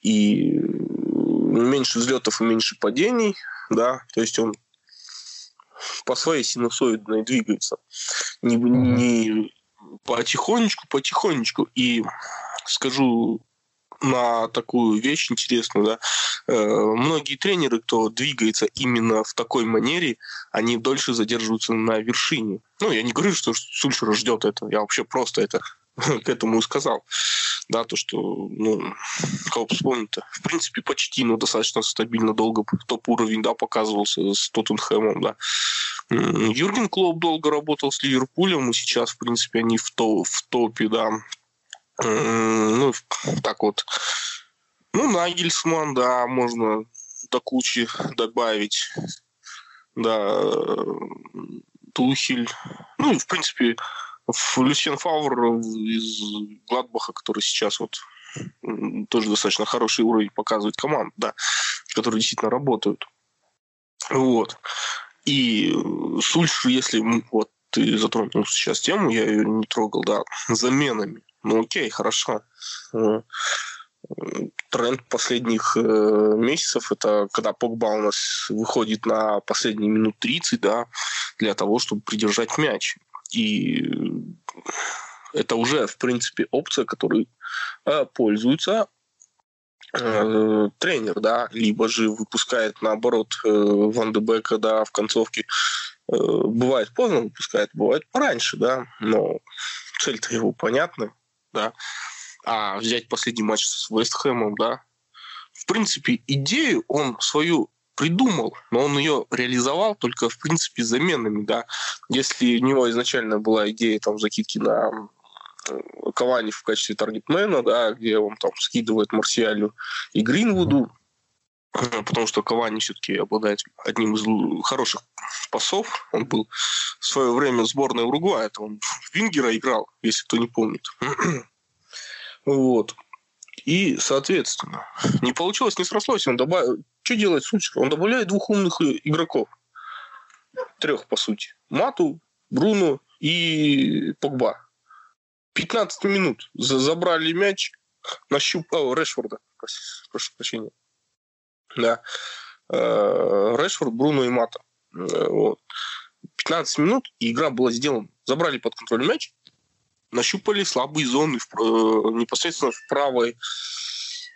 и меньше взлетов и меньше падений, да, то есть он по своей синусоидной двигается. Не, не потихонечку, потихонечку. И скажу на такую вещь интересную, да. Э, многие тренеры, кто двигается именно в такой манере, они дольше задерживаются на вершине. Ну, я не говорю, что Сульшер ждет это, я вообще просто это (laughs) к этому и сказал. Да, то, что, ну, кого вспомнить-то, в принципе, почти, но достаточно стабильно долго топ-уровень, да, показывался с Тоттенхэмом, да. Юрген Клоп долго работал с Ливерпулем, и сейчас, в принципе, они в, то, в топе, да. Ну, так вот. Ну, Нагельсман, да, можно до кучи добавить. Да, Тухель. Ну, в принципе, Люсьен Фавр из Гладбаха, который сейчас вот тоже достаточно хороший уровень показывает команд, да, которые действительно работают. Вот. И Сульш, если вот ты затронул сейчас тему, я ее не трогал, да, заменами. Ну окей, хорошо. Э, тренд последних э, месяцев это когда Погба у нас выходит на последние минут 30, да, для того, чтобы придержать мяч. И это уже, в принципе, опция, которой э, пользуется э, тренер, да, либо же выпускает, наоборот, э, Ван Дебека, да, в концовке. Э, бывает поздно выпускает, бывает пораньше, да, но цель-то его понятна, да. А взять последний матч с Вестхэмом, да, в принципе, идею он свою придумал, но он ее реализовал только, в принципе, заменами, да. Если у него изначально была идея там закидки на Кавани в качестве таргетмена, да, где он там скидывает Марсиалю и Гринвуду, потому что Кавани все-таки обладает одним из хороших пасов. Он был в свое время в сборной Уругвая, это он в Вингера играл, если кто не помнит. (clears throat) вот. И, соответственно, не получилось, не срослось. Он добавил... Что делает Сульчер? Он добавляет двух умных игроков. Трех, по сути. Мату, Бруно и Погба. 15 минут. Забрали мяч, нащупал... О, Решфорда. Прошу прощения. Да. Э, Решфорд, Бруно и Мата. Э, вот. 15 минут, и игра была сделана. Забрали под контроль мяч, нащупали слабые зоны в, э, непосредственно в правой,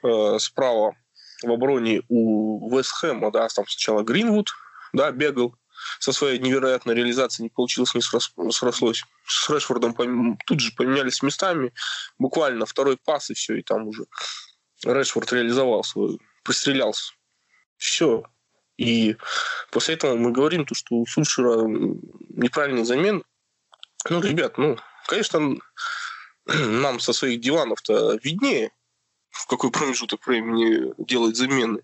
э, справа в обороне у Вестхэма, да, там сначала Гринвуд, да, бегал, со своей невероятной реализацией не получилось, не срослось. С Решфордом тут же поменялись местами, буквально второй пас, и все, и там уже Решфорд реализовал свой, пристрелялся. Все. И после этого мы говорим, то, что у Сульшера неправильный замен. Ну, ребят, ну, Конечно, (clears throat) нам со своих диванов-то виднее, в какой промежуток времени делать замены.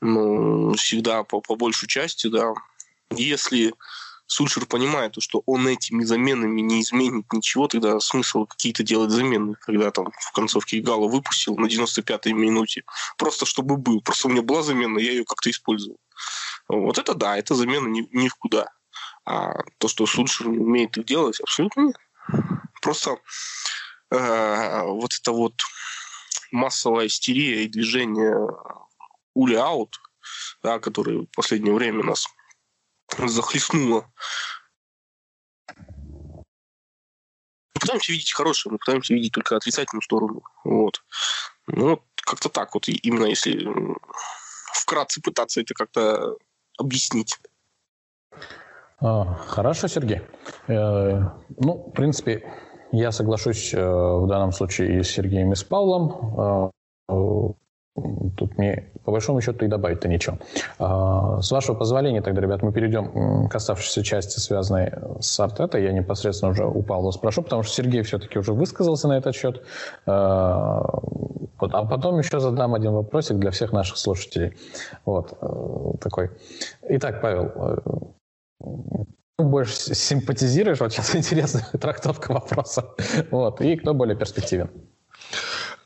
Но всегда по, по большей части, да. Если Сульшер понимает, что он этими заменами не изменит ничего, тогда смысл какие-то делать замены, когда там в концовке Гала выпустил на 95-й минуте. Просто чтобы был. Просто у меня была замена, я ее как-то использовал. Вот это да, это замена ни, ни в куда. А то, что Сульшер умеет их делать, абсолютно нет. Просто э, вот это вот массовая истерия и движение ули аут, да, которое в последнее время нас захлестнуло. Мы пытаемся видеть хорошее, мы пытаемся видеть только отрицательную сторону. Вот. Ну, как-то так вот, именно если вкратце пытаться это как-то объяснить. А, хорошо, Сергей. Э, ну, в принципе, я соглашусь э, в данном случае и с Сергеем, и с Павлом. Э, тут мне, по большому счету, и добавить-то ничего. А, с вашего позволения, тогда, ребят, мы перейдем к оставшейся части, связанной с Артетой. Я непосредственно уже у Павла спрошу, потому что Сергей все-таки уже высказался на этот счет. Вот. А потом еще задам один вопросик для всех наших слушателей. Вот. Такой. Итак, Павел, больше симпатизируешь? Вот сейчас интересная (laughs) трактовка вопроса. Вот. И кто более перспективен?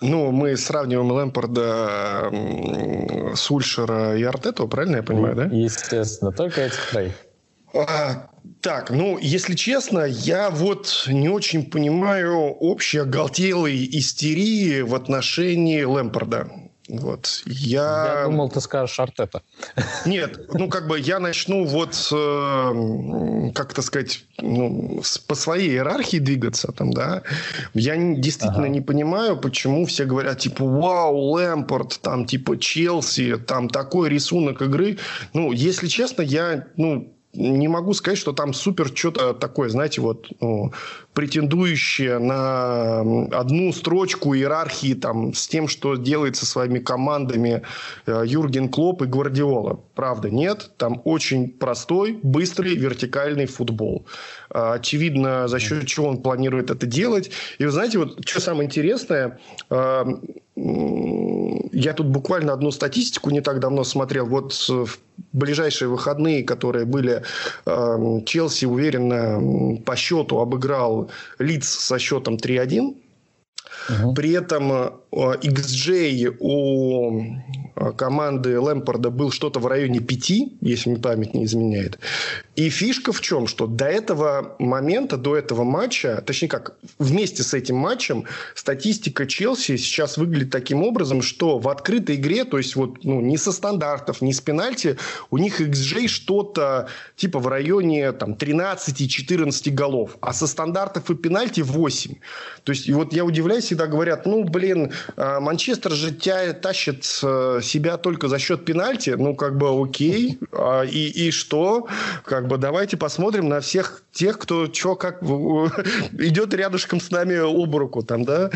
Ну, мы сравниваем Лэмпорда, Сульшера и Артету, правильно я понимаю, да? Естественно, только этих троих. А, так, ну, если честно, я вот не очень понимаю общей оголтелой истерии в отношении Лэмпорда. Вот. Я... я думал, ты скажешь Артета. Нет, ну как бы я начну вот, э, как то сказать, ну, по своей иерархии двигаться там, да. Я действительно ага. не понимаю, почему все говорят, типа, вау, Лэмпорт, там, типа, Челси, там такой рисунок игры. Ну, если честно, я, ну, не могу сказать, что там супер что-то такое, знаете, вот ну, претендующее на одну строчку иерархии там с тем, что делает со своими командами э, Юрген Клоп и Гвардиола. Правда, нет. Там очень простой, быстрый, вертикальный футбол. А, очевидно, за счет чего он планирует это делать. И вы знаете, вот что самое интересное, а, я тут буквально одну статистику не так давно смотрел. Вот в ближайшие выходные, которые были, а, Челси уверенно по счету обыграл Лиц со счетом 3-1. Угу. При этом XJ у а, команды Лэмпорда был что-то в районе 5, если мне память не изменяет. И фишка в чем? Что до этого момента, до этого матча, точнее как, вместе с этим матчем статистика Челси сейчас выглядит таким образом, что в открытой игре, то есть вот ну, не со стандартов, не с пенальти, у них XJ что-то типа в районе там, 13-14 голов, а со стандартов и пенальти 8. То есть и вот я удивляюсь, всегда говорят, ну блин, Манчестер же тя, тащит э, себя только за счет пенальти. Ну, как бы окей. А, и, и что? Как бы давайте посмотрим на всех тех, кто что как (laughs) идет рядышком с нами об руку. Там, да?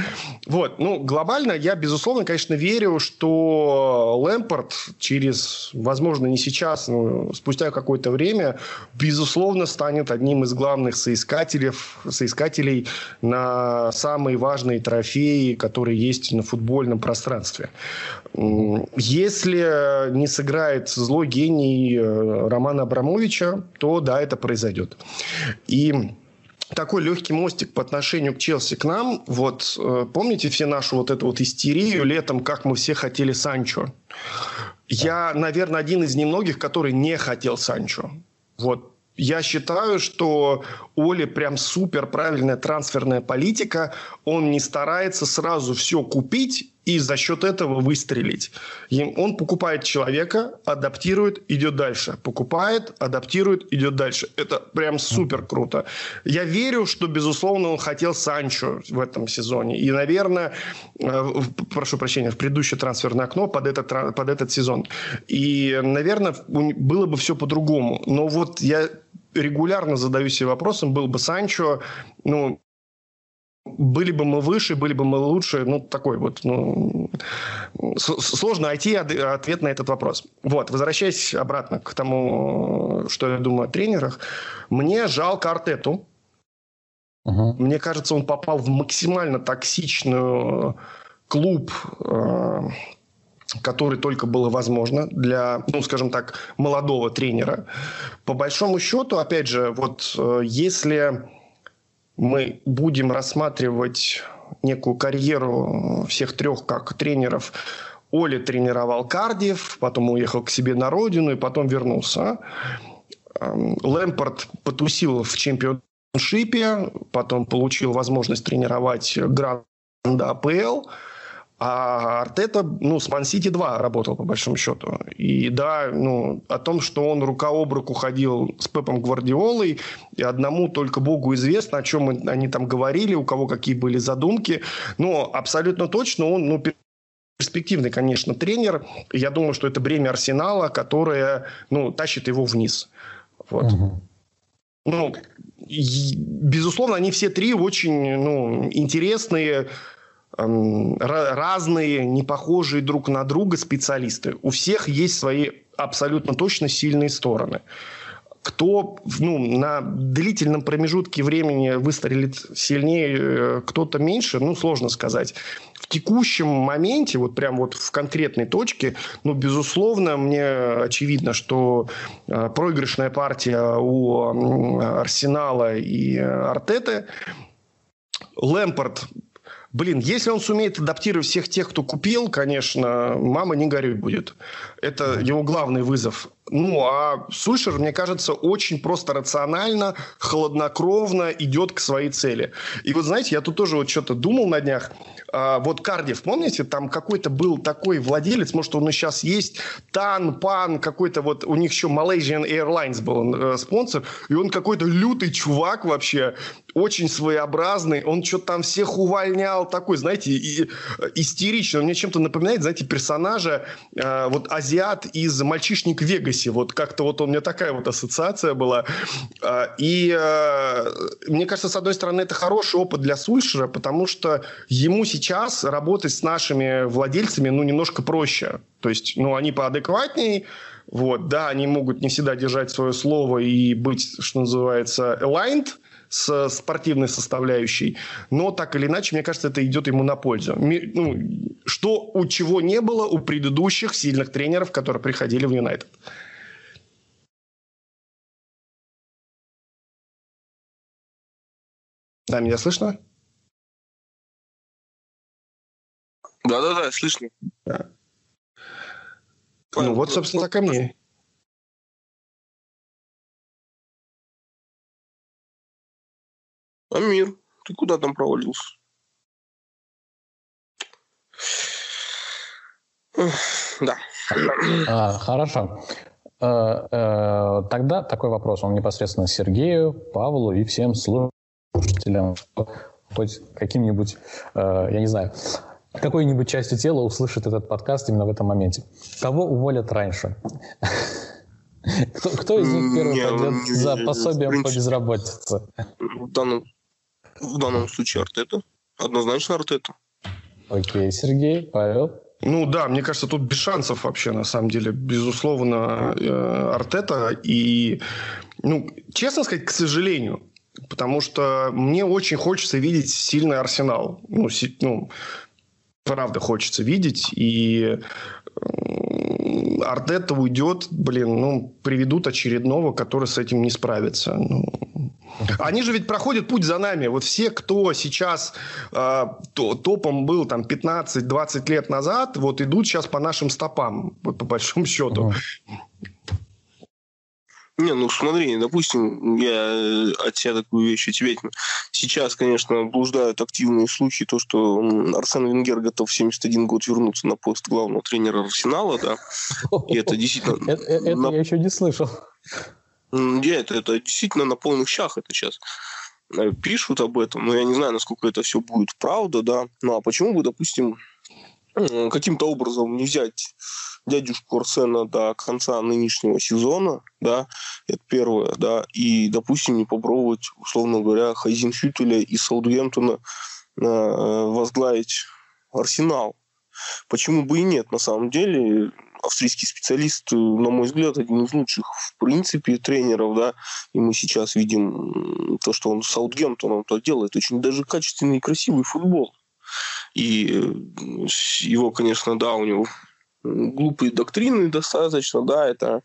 Вот. Ну, глобально я, безусловно, конечно, верю, что Лэмпорт через, возможно, не сейчас, но спустя какое-то время, безусловно, станет одним из главных соискателей, соискателей на самые важные трофеи, которые есть на футбольном пространстве. Если не сыграет злой гений э, Романа Абрамовича, то да, это произойдет. И такой легкий мостик по отношению к Челси к нам. Вот э, помните все нашу вот эту вот истерию летом, как мы все хотели Санчо? Я, наверное, один из немногих, который не хотел Санчо. Вот я считаю, что Оли прям супер правильная трансферная политика. Он не старается сразу все купить и за счет этого выстрелить. Он покупает человека, адаптирует, идет дальше. Покупает, адаптирует, идет дальше. Это прям супер круто. Я верю, что, безусловно, он хотел Санчо в этом сезоне. И, наверное, э, прошу прощения, в предыдущее трансферное окно под этот, под этот сезон. И, наверное, было бы все по-другому. Но вот я регулярно задаю себе вопросом, был бы Санчо, ну, были бы мы выше, были бы мы лучше, ну, такой вот, ну, сложно найти ответ на этот вопрос. Вот, возвращаясь обратно к тому, что я думаю о тренерах, мне жалко Артету. Угу. Мне кажется, он попал в максимально токсичную клуб, э, который только было возможно для, ну, скажем так, молодого тренера. По большому счету, опять же, вот э, если мы будем рассматривать некую карьеру всех трех как тренеров. Оли тренировал Кардив, потом уехал к себе на родину и потом вернулся. Эм, Лэмпорт потусил в чемпионшипе, потом получил возможность тренировать Гранда АПЛ – а Артета, ну, с Ман-Сити 2 работал, по большому счету. И да, ну, о том, что он рука об руку ходил с Пепом Гвардиолой, и одному только Богу известно, о чем они там говорили, у кого какие были задумки. Но абсолютно точно он, ну, перспективный, конечно, тренер. Я думаю, что это бремя Арсенала, которое, ну, тащит его вниз. Вот. Угу. Ну, безусловно, они все три очень, ну, интересные, разные, не похожие друг на друга специалисты. У всех есть свои абсолютно точно сильные стороны. Кто ну, на длительном промежутке времени выстрелит сильнее, э, кто-то меньше, ну, сложно сказать. В текущем моменте, вот прям вот в конкретной точке, ну, безусловно, мне очевидно, что э, проигрышная партия у Арсенала и Артеты Лэмпорт Блин, если он сумеет адаптировать всех тех, кто купил, конечно, мама не горюй будет. Это его главный вызов. ну, а Сульшер, мне кажется, очень просто рационально, холоднокровно идет к своей цели. И вот, знаете, я тут тоже вот что-то думал на днях. А, вот Кардив, помните, там какой-то был такой владелец, может, он и сейчас есть, Тан, Пан, какой-то вот, у них еще Malaysian Airlines был э, спонсор, и он какой-то лютый чувак вообще, очень своеобразный, он что-то там всех увольнял, такой, знаете, и, истеричный. Он мне чем-то напоминает, знаете, персонажа, э, вот азиат из «Мальчишник в Вегасе». Вот как-то вот у меня такая вот ассоциация была. Э, и э, мне кажется, с одной стороны, это хороший опыт для Сульшера, потому что ему сейчас работать с нашими владельцами, ну, немножко проще. То есть, ну, они поадекватнее, вот, да, они могут не всегда держать свое слово и быть, что называется, aligned, с спортивной составляющей. Но так или иначе, мне кажется, это идет ему на пользу. Ну, что у чего не было у предыдущих сильных тренеров, которые приходили в Юнайтед. Да, меня слышно? Да-да-да, слышно. Да. Ну вот, собственно, так и мне. Амир, ты куда там провалился? Да. А, хорошо. А, а, тогда такой вопрос, он непосредственно Сергею, Павлу и всем слушателям, хоть каким-нибудь, а, я не знаю, какой-нибудь частью тела услышит этот подкаст именно в этом моменте. Кого уволят раньше? (laughs) Кто, кто из них первый пойдет не, за пособием по безработице? В данном, в данном случае Артета. Однозначно Артета. Окей, Сергей, Павел. Ну да, мне кажется, тут без шансов вообще, на самом деле. Безусловно, э, Артета. И, ну, честно сказать, к сожалению, потому что мне очень хочется видеть сильный арсенал. Ну, си, ну правда хочется видеть. И Артета уйдет, блин, ну, приведут очередного, который с этим не справится. Ну, они же ведь проходят путь за нами. Вот все, кто сейчас э, то, топом был там 15-20 лет назад, вот идут сейчас по нашим стопам, вот по большому счету. Не, ну смотри, допустим, я э, от себя такую вещь от тебя. Сейчас, конечно, блуждают активные слухи, то, что Арсен Венгер готов в 71 год вернуться на пост главного тренера Арсенала, да. И это действительно... (laughs) Это, это я еще не слышал. Нет, это, это действительно на полных щах это сейчас э, пишут об этом, но я не знаю, насколько это все будет правда, да. Ну а почему бы, допустим, каким-то образом не взять дядюшку Арсена до конца нынешнего сезона, да, это первое, да, и, допустим, не попробовать, условно говоря, Хайзин Хютеля из Саутгемптона э, возглавить Арсенал. Почему бы и нет, на самом деле, австрийский специалист, на мой взгляд, один из лучших в принципе тренеров, да, и мы сейчас видим то, что он с Саутгемптоном то делает, очень даже качественный и красивый футбол. И э, его, конечно, да, у него глупые доктрины достаточно, да, это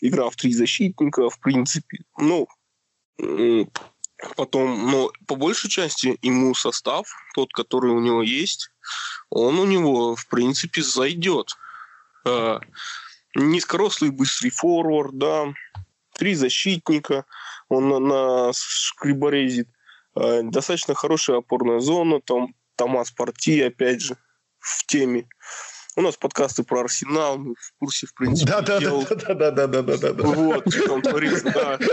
игра в три защитника, в принципе. Ну, потом, но по большей части ему состав, тот, который у него есть, он у него, в принципе, зайдет э, низкорослый быстрый форвард, да, три защитника он на, на шкриборезит, э, достаточно хорошая опорная зона, там Томас Парти, опять же, в теме. У нас подкасты про Арсенал, мы в курсе, в принципе. Да, да, дел... да, да, да, да, да, да, да. Вот, что там творится, да. (laughs)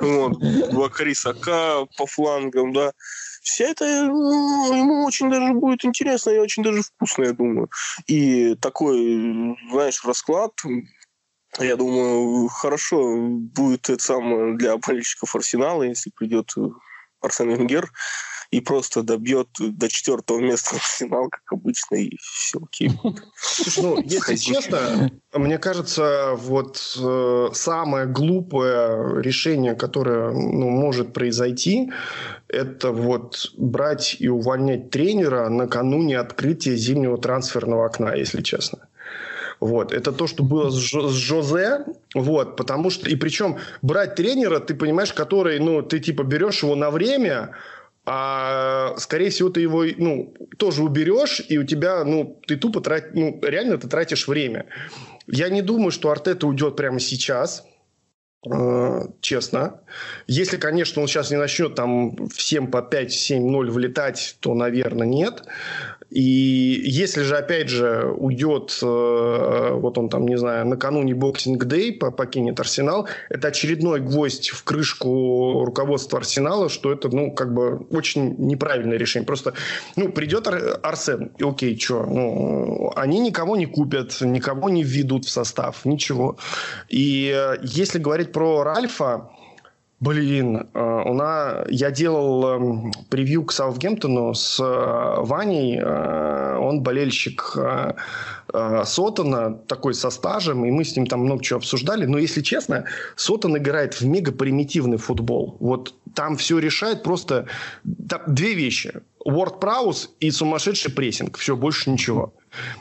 Вот, Бакари Сака по флангам, да. Все это ну, ему очень даже будет интересно и очень даже вкусно, я думаю. И такой, знаешь, расклад, я думаю, хорошо будет это самое для болельщиков Арсенала, если придет Арсен Венгер и просто добьет до четвертого места (laughs) финал, как обычно, и все окей. Слушай, ну, если честно, мне кажется, вот э, самое глупое решение, которое ну, может произойти, это вот брать и увольнять тренера накануне открытия зимнего трансферного окна, если честно. Вот. Это то, что было с, с Жозе. Вот. Потому что... И причем брать тренера, ты понимаешь, который... Ну, ты типа берешь его на время, а скорее всего ты его ну, тоже уберешь, и у тебя, ну, ты тупо тратишь, ну, реально ты тратишь время. Я не думаю, что Артета уйдет прямо сейчас. Э, честно. Если, конечно, он сейчас не начнет там всем по 5-7-0 влетать, то, наверное, нет. И если же, опять же, уйдет, э, вот он там, не знаю, накануне боксинг дэй покинет Арсенал, это очередной гвоздь в крышку руководства Арсенала, что это, ну, как бы очень неправильное решение. Просто, ну, придет Арсен, и окей, что, ну, они никого не купят, никого не введут в состав, ничего. И э, если говорить про Ральфа, Блин, э, у нас я делал эм, превью к Саутгемптону с э, Ваней. Э, он болельщик Сотона, такой со стажем, и мы с ним там много чего обсуждали. Но, если честно, Сотон играет в мега примитивный футбол. Вот там все решает просто две вещи. Word Prowse и сумасшедший прессинг. Все, больше ничего.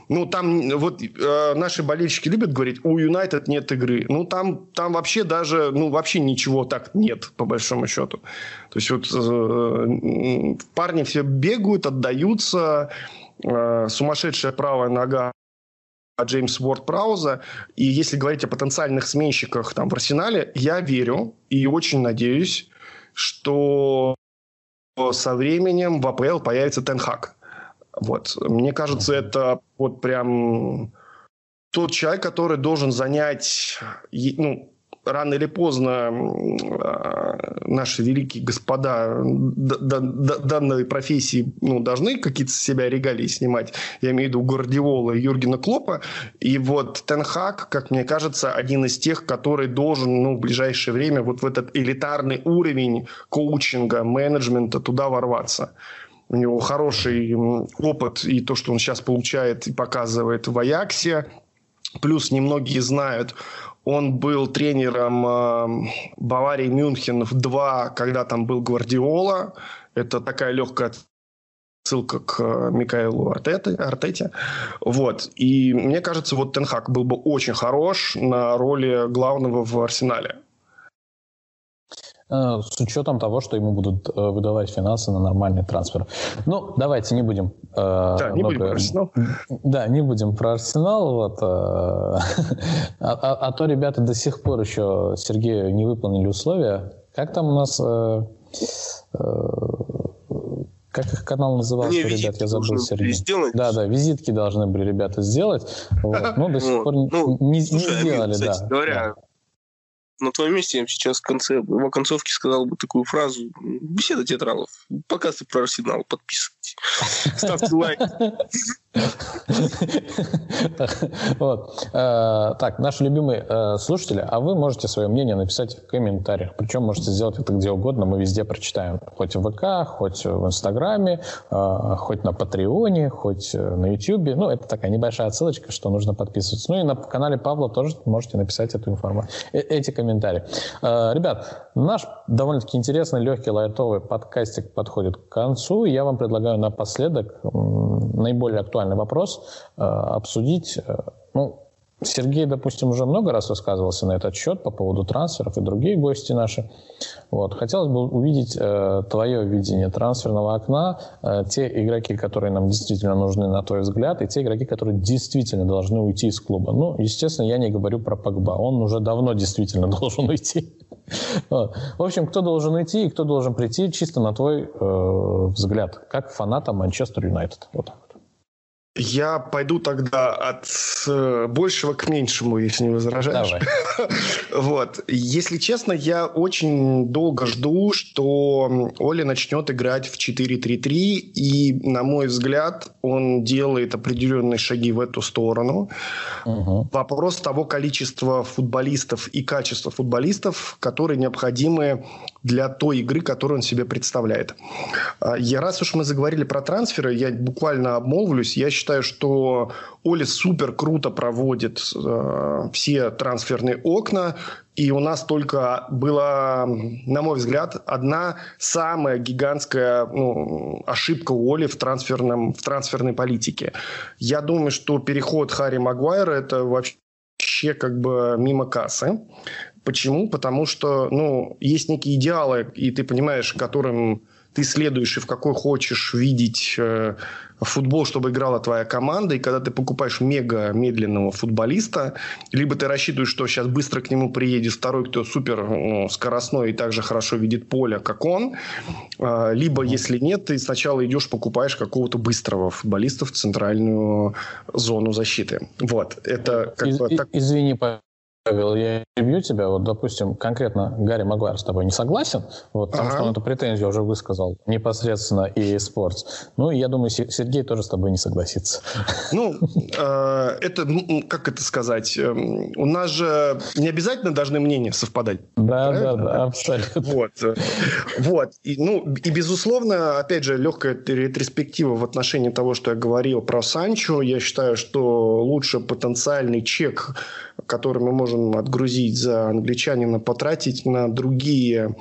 Ну, там вот э, наши болельщики любят говорить, у Юнайтед нет игры. Ну, там, там вообще даже, ну, вообще ничего так нет, по большому счету. То есть, вот э, парни все бегают, отдаются, э, сумасшедшая правая нога Джеймс Уорд Прауза. И если говорить о потенциальных сменщиках там в Арсенале, я верю и очень надеюсь, что со временем в АПЛ появится Тенхак. Вот. Мне кажется, это вот прям тот человек, который должен занять, ну, рано или поздно а, наши великие господа данной профессии ну, должны какие-то себя регалии снимать. Я имею в виду Гвардиола и Юргена Клопа. И вот Тенхак, как мне кажется, один из тех, который должен ну, в ближайшее время вот в этот элитарный уровень коучинга, менеджмента туда ворваться у него хороший опыт, и то, что он сейчас получает и показывает в Аяксе. Плюс немногие знают, он был тренером э, Баварии Мюнхен в 2, когда там был Гвардиола. Это такая легкая ссылка к э, Микаэлу Артете, Артете. Вот. И мне кажется, вот Тенхак был бы очень хорош на роли главного в Арсенале. Э, с учетом того, что ему будут э, выдавать финансы на нормальный трансфер. Ну, давайте не будем... Э, да, не будем про Арсенал. Да, не будем про Арсенал. Вот, (laughs) а, а, а то ребята до сих пор еще Сергею не выполнили условия. Как там у нас... Как их канал назывался, Мне ребят, я забыл, Сергей. Сделать. Да, да, визитки должны были ребята сделать. Вот. Но до сих пор ну, не, слушай, не сделали, кстати, да. Говоря, да на твоем месте я сейчас в конце, в оконцовке сказал бы такую фразу. Беседа театралов. Подкасты про Арсенал. Подписывайтесь. Ставьте лайк. (laughs) (laughs) Вот. Э, так, наши любимые э, слушатели, а вы можете свое мнение написать в комментариях. Причем можете сделать это где угодно, мы везде прочитаем. Хоть в ВК, хоть в Инстаграме, э, хоть на Патреоне, хоть на Ютьюбе. Ну, это такая небольшая ссылочка, что нужно подписываться. Ну и на канале Павла тоже можете написать эту информацию, эти комментарии. Ребят, наш довольно-таки интересный, легкий, лайтовый подкастик подходит к концу. Я вам предлагаю напоследок наиболее актуальный вопрос э, обсудить. Э, ну, Сергей, допустим, уже много раз высказывался на этот счет по поводу трансферов и другие гости наши. Вот. Хотелось бы увидеть э, твое видение трансферного окна, э, те игроки, которые нам действительно нужны, на твой взгляд, и те игроки, которые действительно должны уйти из клуба. Ну, естественно, я не говорю про Погба. Он уже давно действительно (laughs) должен уйти. В общем, кто должен уйти и кто должен прийти, чисто на твой э, взгляд, как фаната Манчестер Юнайтед. Вот так. Я пойду тогда от э, большего к меньшему, если не возражаешь. Давай. (laughs) вот. Если честно, я очень долго жду, что Оля начнет играть в 4-3-3, и, на мой взгляд, он делает определенные шаги в эту сторону. Угу. Вопрос того количества футболистов и качества футболистов, которые необходимы для той игры, которую он себе представляет. А, я, раз уж мы заговорили про трансферы, я буквально обмолвлюсь, я считаю, считаю, что Оли супер круто проводит э, все трансферные окна. И у нас только была, на мой взгляд, одна самая гигантская ну, ошибка у Оли в, трансферном, в трансферной политике. Я думаю, что переход Харри Магуайра – это вообще как бы мимо кассы. Почему? Потому что ну, есть некие идеалы, и ты понимаешь, которым ты следуешь и в какой хочешь видеть э, футбол, чтобы играла твоя команда, и когда ты покупаешь мега медленного футболиста, либо ты рассчитываешь, что сейчас быстро к нему приедет второй, кто супер ну, скоростной и также хорошо видит поле, как он, э, либо, если нет, ты сначала идешь покупаешь какого-то быстрого футболиста в центральную зону защиты. Вот, это как Из, бы... Так... Извини, Павел, я перебью тебя. Вот, допустим, конкретно Гарри Магуайр с тобой не согласен, вот, потому ага. что он эту претензию уже высказал непосредственно и спортс. Ну, я думаю, Сергей тоже с тобой не согласится. Ну, э, это, как это сказать, эм, у нас же не обязательно должны мнения совпадать. Да, да, да, абсолютно. Вот, вот. И, ну, и, безусловно, опять же, легкая ретроспектива в отношении того, что я говорил про Санчо. Я считаю, что лучше потенциальный чек который мы можем отгрузить за англичанина, потратить на другие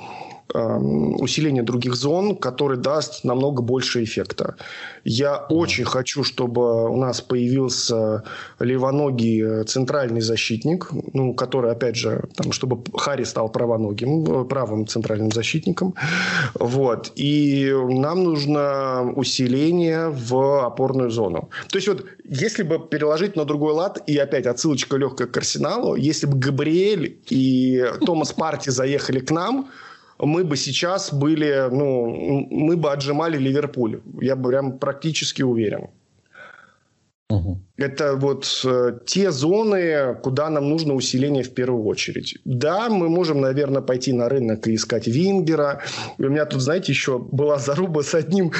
усиление других зон, который даст намного больше эффекта. Я mm-hmm. очень хочу, чтобы у нас появился левоногий центральный защитник, ну, который, опять же, там, чтобы Харри стал правоногим, правым центральным защитником. Вот. И нам нужно усиление в опорную зону. То есть, вот, если бы переложить на другой лад, и опять отсылочка легкая к Арсеналу, если бы Габриэль и Томас Парти заехали к нам, мы бы сейчас были, ну, мы бы отжимали Ливерпуль. Я бы прям практически уверен. Угу. Это вот э, те зоны, куда нам нужно усиление в первую очередь. Да, мы можем, наверное, пойти на рынок и искать Вингера. У меня тут, знаете, еще была заруба с одним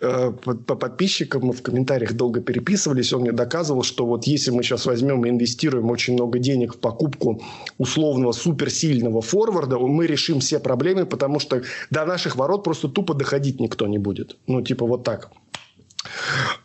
э, по подписчикам. Мы в комментариях долго переписывались. Он мне доказывал, что вот если мы сейчас возьмем и инвестируем очень много денег в покупку условного суперсильного форварда, мы решим все проблемы, потому что до наших ворот просто тупо доходить никто не будет. Ну, типа вот так.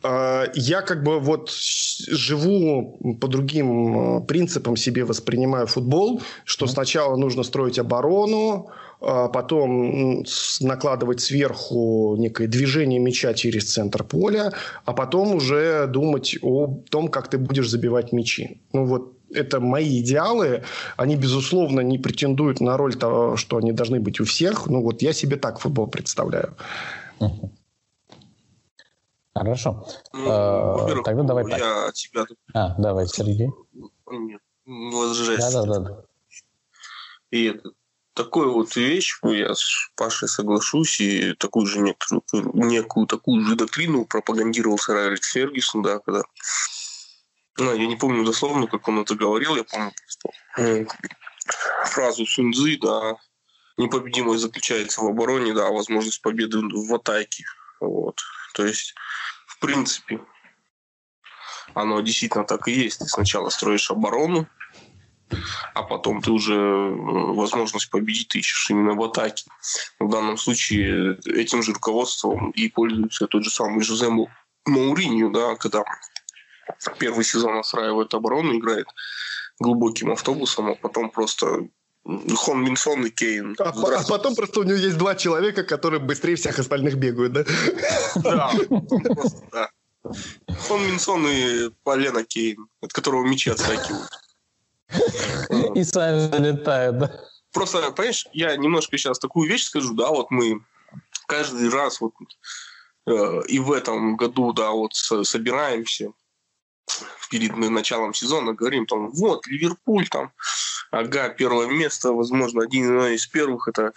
А, я как бы вот живу по другим э, принципам себе воспринимаю футбол, что сначала нужно строить оборону, а потом накладывать сверху некое движение мяча через центр поля, а потом уже думать о том, как ты будешь забивать мячи. Ну вот это мои идеалы. Они, безусловно, не претендуют на роль того, что они должны быть у всех. Ну вот я себе так футбол представляю. Uh-huh. Хорошо. Ну, э, Тогда давай я так. тебя... А, давай, Сергей. Нет, не возражайся. Да, да, да. И это такую вот вещь, я с Пашей соглашусь, и такую же некоторую, некую такую же доктрину пропагандировал сэр Алекс Фергюсон, да, когда ну, я не помню дословно, как он это говорил, я помню просто фразу Сунзы, да, непобедимость заключается в обороне, да, возможность победы в атаке. Вот. То есть принципе, оно действительно так и есть. Ты сначала строишь оборону, а потом ты уже возможность победить ищешь именно в атаке. В данном случае этим же руководством и пользуется тот же самый Жозе Мауринью, да, когда первый сезон настраивает оборону, играет глубоким автобусом, а потом просто Хон Минсон и Кейн. А, а потом просто у него есть два человека, которые быстрее всех остальных бегают, да? Да, просто, да. Хон Минсон и Полена Кейн, от которого мечи отскакивают. И сами залетают, да? Просто, понимаешь, я немножко сейчас такую вещь скажу, да, вот мы каждый раз вот э, и в этом году, да, вот собираемся перед началом сезона, говорим там, вот, Ливерпуль там, ага, первое место, возможно, один из первых, это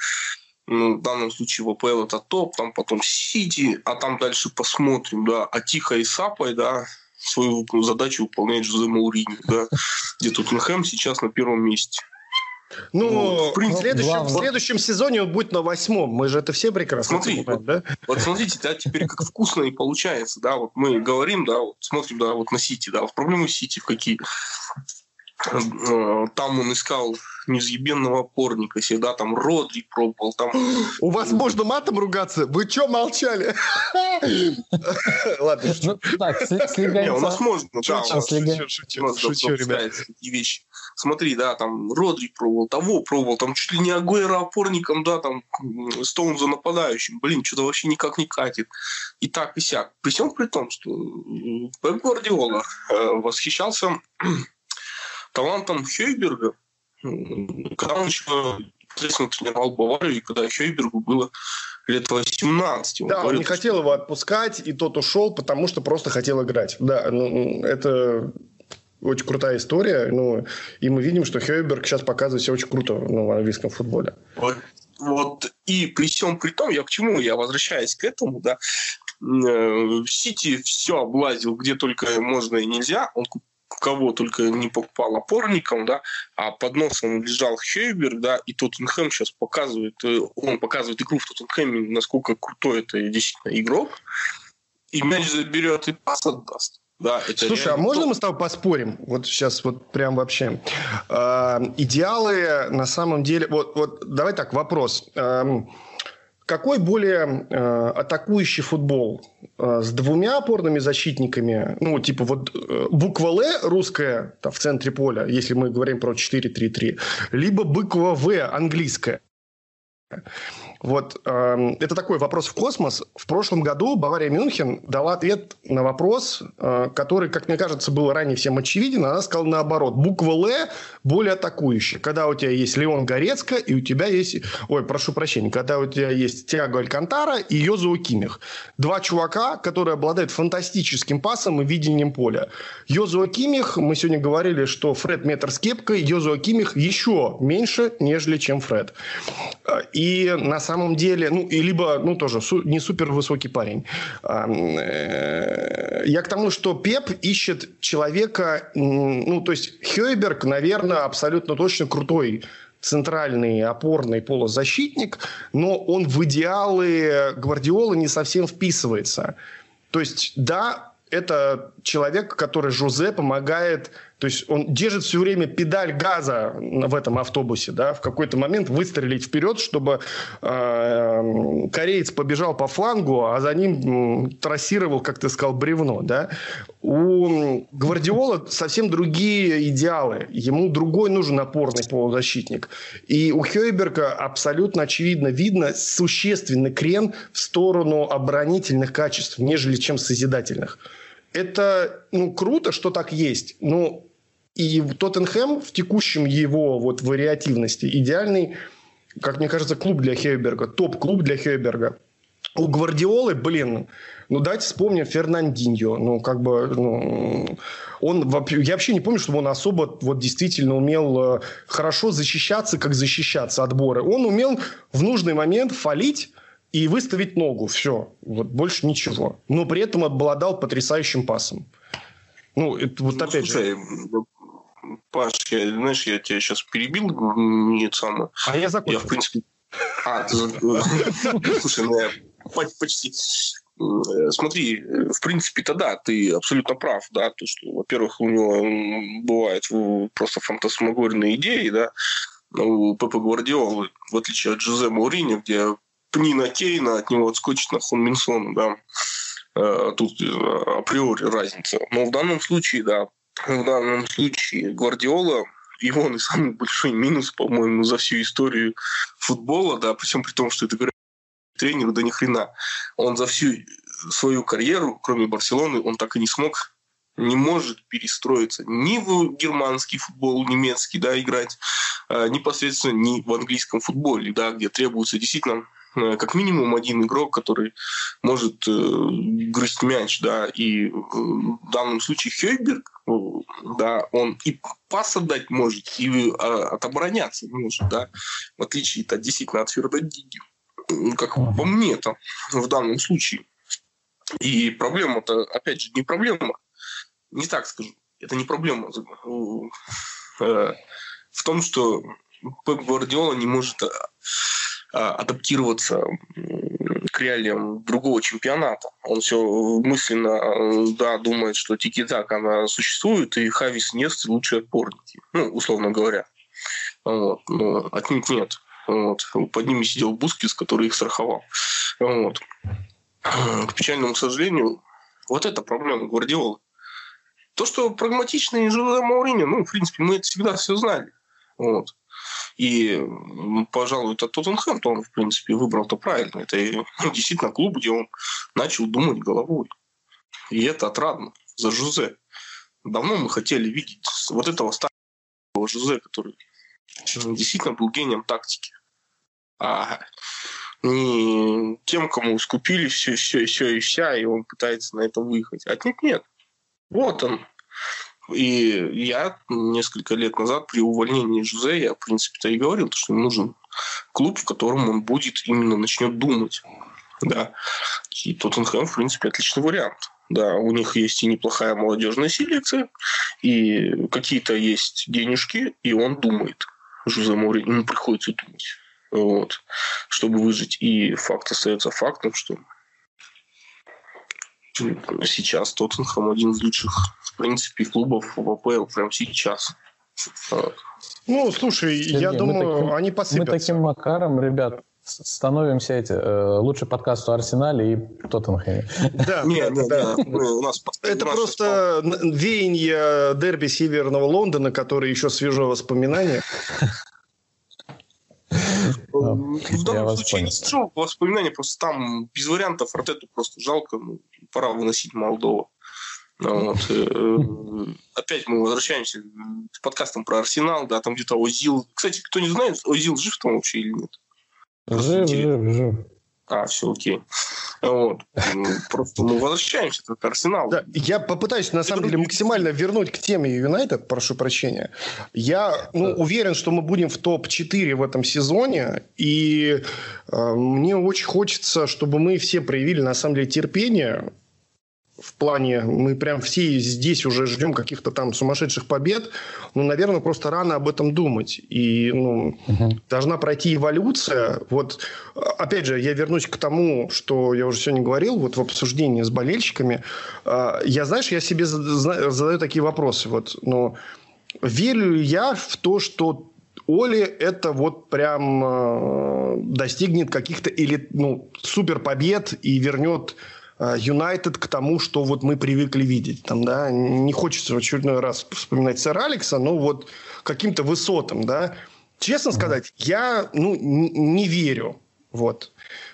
ну, в данном случае ВПЛ это топ, там потом Сити, а там дальше посмотрим, да, а Тихо и Сапой, да, свою задачу выполняет Жозе Маурини, да, где Тоттенхэм сейчас на первом месте. Ну, ну в, принципе, в, следующем, в следующем сезоне он будет на восьмом. Мы же это все прекрасно Смотри, понимаем, вот, да? Вот смотрите, да, теперь как вкусно и получается, да, вот мы говорим, да, вот смотрим, да, вот на Сити, да, вот проблемы Сити в какие. Там он искал незъебенного опорника, всегда там Родри пробовал. Там... У вас можно матом ругаться? Вы что молчали? (laughs) Ладно. Ну, так, Не, у нас можно. Шучу, ребят. вещи. Смотри, да, там Родри пробовал, того пробовал, там чуть ли не Агуэра опорником, да, там Стоунза нападающим. Блин, что-то вообще никак не катит. И так, и сяк. При всем при том, что Пеп Гвардиола э, восхищался талантом Хейберга, когда он еще непосредственно тренировал Баварию, и когда Хейбергу было лет 18. Он да, он не что... хотел его отпускать, и тот ушел, потому что просто хотел играть. Да, ну, это очень крутая история. Ну, и мы видим, что Хейберг сейчас показывает себя очень круто ну, в английском футболе. Вот, вот и при всем при том, я к чему? Я возвращаюсь к этому, да. Э, Сити все облазил, где только можно и нельзя. Он кого только не покупал опорником, да, а под носом лежал Хейберг, да, и Тоттенхэм сейчас показывает, э, он показывает игру в Тоттенхэме, насколько крутой это действительно игрок, и мяч заберет и пас отдаст. Да, это Слушай, а можно мы с тобой поспорим? Вот сейчас вот прям вообще. Э, идеалы на самом деле... Вот, вот давай так, вопрос. Э, какой более э, атакующий футбол? Э, с двумя опорными защитниками? Ну, типа вот э, буква Л русская там, в центре поля, если мы говорим про 4-3-3, либо буква В английская. Вот э, это такой вопрос в космос. В прошлом году Бавария Мюнхен дала ответ на вопрос, э, который, как мне кажется, был ранее всем очевиден. Она сказала наоборот. Буква Л более атакующая. Когда у тебя есть Леон Горецко, и у тебя есть... Ой, прошу прощения. Когда у тебя есть Тиаго Алькантара и Йозуа Кимих. Два чувака, которые обладают фантастическим пасом и видением поля. Йозуа Кимих, мы сегодня говорили, что Фред метр с кепкой, Йозуа Кимих еще меньше, нежели чем Фред. Э, и на самом деле, ну, и либо, ну, тоже су, не супер высокий парень. Э, я к тому, что Пеп ищет человека, ну, то есть Хейберг, наверное, абсолютно точно крутой центральный опорный полузащитник, но он в идеалы Гвардиолы не совсем вписывается. То есть, да, это человек, который Жозе помогает то есть он держит все время педаль газа в этом автобусе, да, в какой-то момент выстрелить вперед, чтобы э, кореец побежал по флангу, а за ним трассировал, как ты сказал, бревно, да. У Гвардиола совсем другие идеалы, ему другой нужен опорный полузащитник. И у Хейберга абсолютно очевидно видно существенный крен в сторону оборонительных качеств, нежели чем созидательных это ну, круто, что так есть. Но и Тоттенхэм в текущем его вот вариативности идеальный, как мне кажется, клуб для Хейберга, топ-клуб для Хейберга. У Гвардиолы, блин, ну давайте вспомним Фернандиньо. Ну, как бы, ну, он, я вообще не помню, чтобы он особо вот действительно умел э, хорошо защищаться, как защищаться отборы. Он умел в нужный момент фалить и выставить ногу. Все. Вот больше ничего. Но при этом обладал потрясающим пасом. Ну, это вот ну, опять слушай, же... Паш, я, знаешь, я тебя сейчас перебил, не самое. А я закончил. Я, в принципе... А, ты... (laughs) Слушай, ну я почти... Э, смотри, в принципе, тогда ты абсолютно прав, да, то, что, во-первых, у него бывают просто фантасмагорные идеи, да, у Пепа Гвардиолы, в отличие от Джозе Маурини, где Пнина Кейна от него отскочит на Хон Минсона, да, э, тут э, априори разница. Но в данном случае, да, в данном случае Гвардиола его он и самый большой минус, по-моему, за всю историю футбола, да, причем при том, что это тренер, да ни хрена. Он за всю свою карьеру, кроме Барселоны, он так и не смог не может перестроиться ни в германский футбол, немецкий, да, играть, а, непосредственно ни в английском футболе, да, где требуется действительно как минимум один игрок, который может э, грызть мяч, да, и э, в данном случае Хейберг, э, да, он и пас отдать может, и э, отобороняться может, да, в отличие от действительно от Фердодиги, как по мне там в данном случае. И проблема-то, опять же, не проблема, не так скажу, это не проблема э, в том, что Пеп Гвардиола не может адаптироваться к реалиям другого чемпионата. Он все мысленно да, думает, что тики-так она существует, и Хавис Нест лучшие отпорники, ну, условно говоря. Вот. Но отнюдь нет. Вот. Под ними сидел Бускис, который их страховал. Вот. К печальному сожалению, вот это проблема Гвардиолы. То, что прагматичный Жозе Маурини, ну, в принципе, мы это всегда все знали. Вот. И, пожалуй, это Тоттенхэм, то он, в принципе, выбрал-то правильно. Это (laughs) действительно клуб, где он начал думать головой. И это отрадно за Жузе. Давно мы хотели видеть вот этого старого Жузе, который действительно был гением тактики. А не тем, кому скупили все, все, все и вся, и он пытается на это выехать. А нет, нет. Вот он. И я несколько лет назад при увольнении Жузе, я, в принципе-то и говорил, что ему нужен клуб, в котором он будет именно начнет думать. Да. И Тоттенхэм, в принципе, отличный вариант. Да, у них есть и неплохая молодежная селекция, и какие-то есть денежки, и он думает. Жозе Море, ему приходится думать. Вот. Чтобы выжить. И факт остается фактом, что сейчас Тоттенхэм один из лучших, в принципе, клубов в АПЛ прямо сейчас. Ну, слушай, Сергей, я думаю, таким, они посыпятся. Мы таким макаром, ребят, становимся эти э, лучший подкаст у Арсенале и Тоттенхэме. Да, (laughs) нет, да, да. у нас это просто веяние дерби Северного Лондона, который еще свежо воспоминание. (laughs) В данном случае не свежо воспоминания, просто там без вариантов Артету просто жалко, ну, пора выносить Молдову. Вот. Э, опять мы возвращаемся к подкастам про Арсенал, да, там где-то Озил. Кстати, кто не знает, Озил жив там вообще или нет? Жив, жив, жив. А, все окей. Вот. Просто мы возвращаемся к Арсеналу. Да, я попытаюсь, на самом деле, максимально вернуть к теме Юнайтед, прошу прощения. Я ну, уверен, что мы будем в топ-4 в этом сезоне, и э, мне очень хочется, чтобы мы все проявили, на самом деле, терпение, в плане, мы прям все здесь уже ждем каких-то там сумасшедших побед, ну, наверное, просто рано об этом думать. И, ну, угу. должна пройти эволюция. Вот, опять же, я вернусь к тому, что я уже сегодня говорил, вот в обсуждении с болельщиками. А, я, знаешь, я себе задаю такие вопросы. Вот, ну, верю ли я в то, что Оли это вот прям э, достигнет каких-то или ну, супер побед и вернет Юнайтед к тому, что вот мы привыкли видеть. Там, да? Не хочется в очередной раз вспоминать сэра Алекса, но вот каким-то высотам. Да? Честно сказать, я ну, не верю. Вот.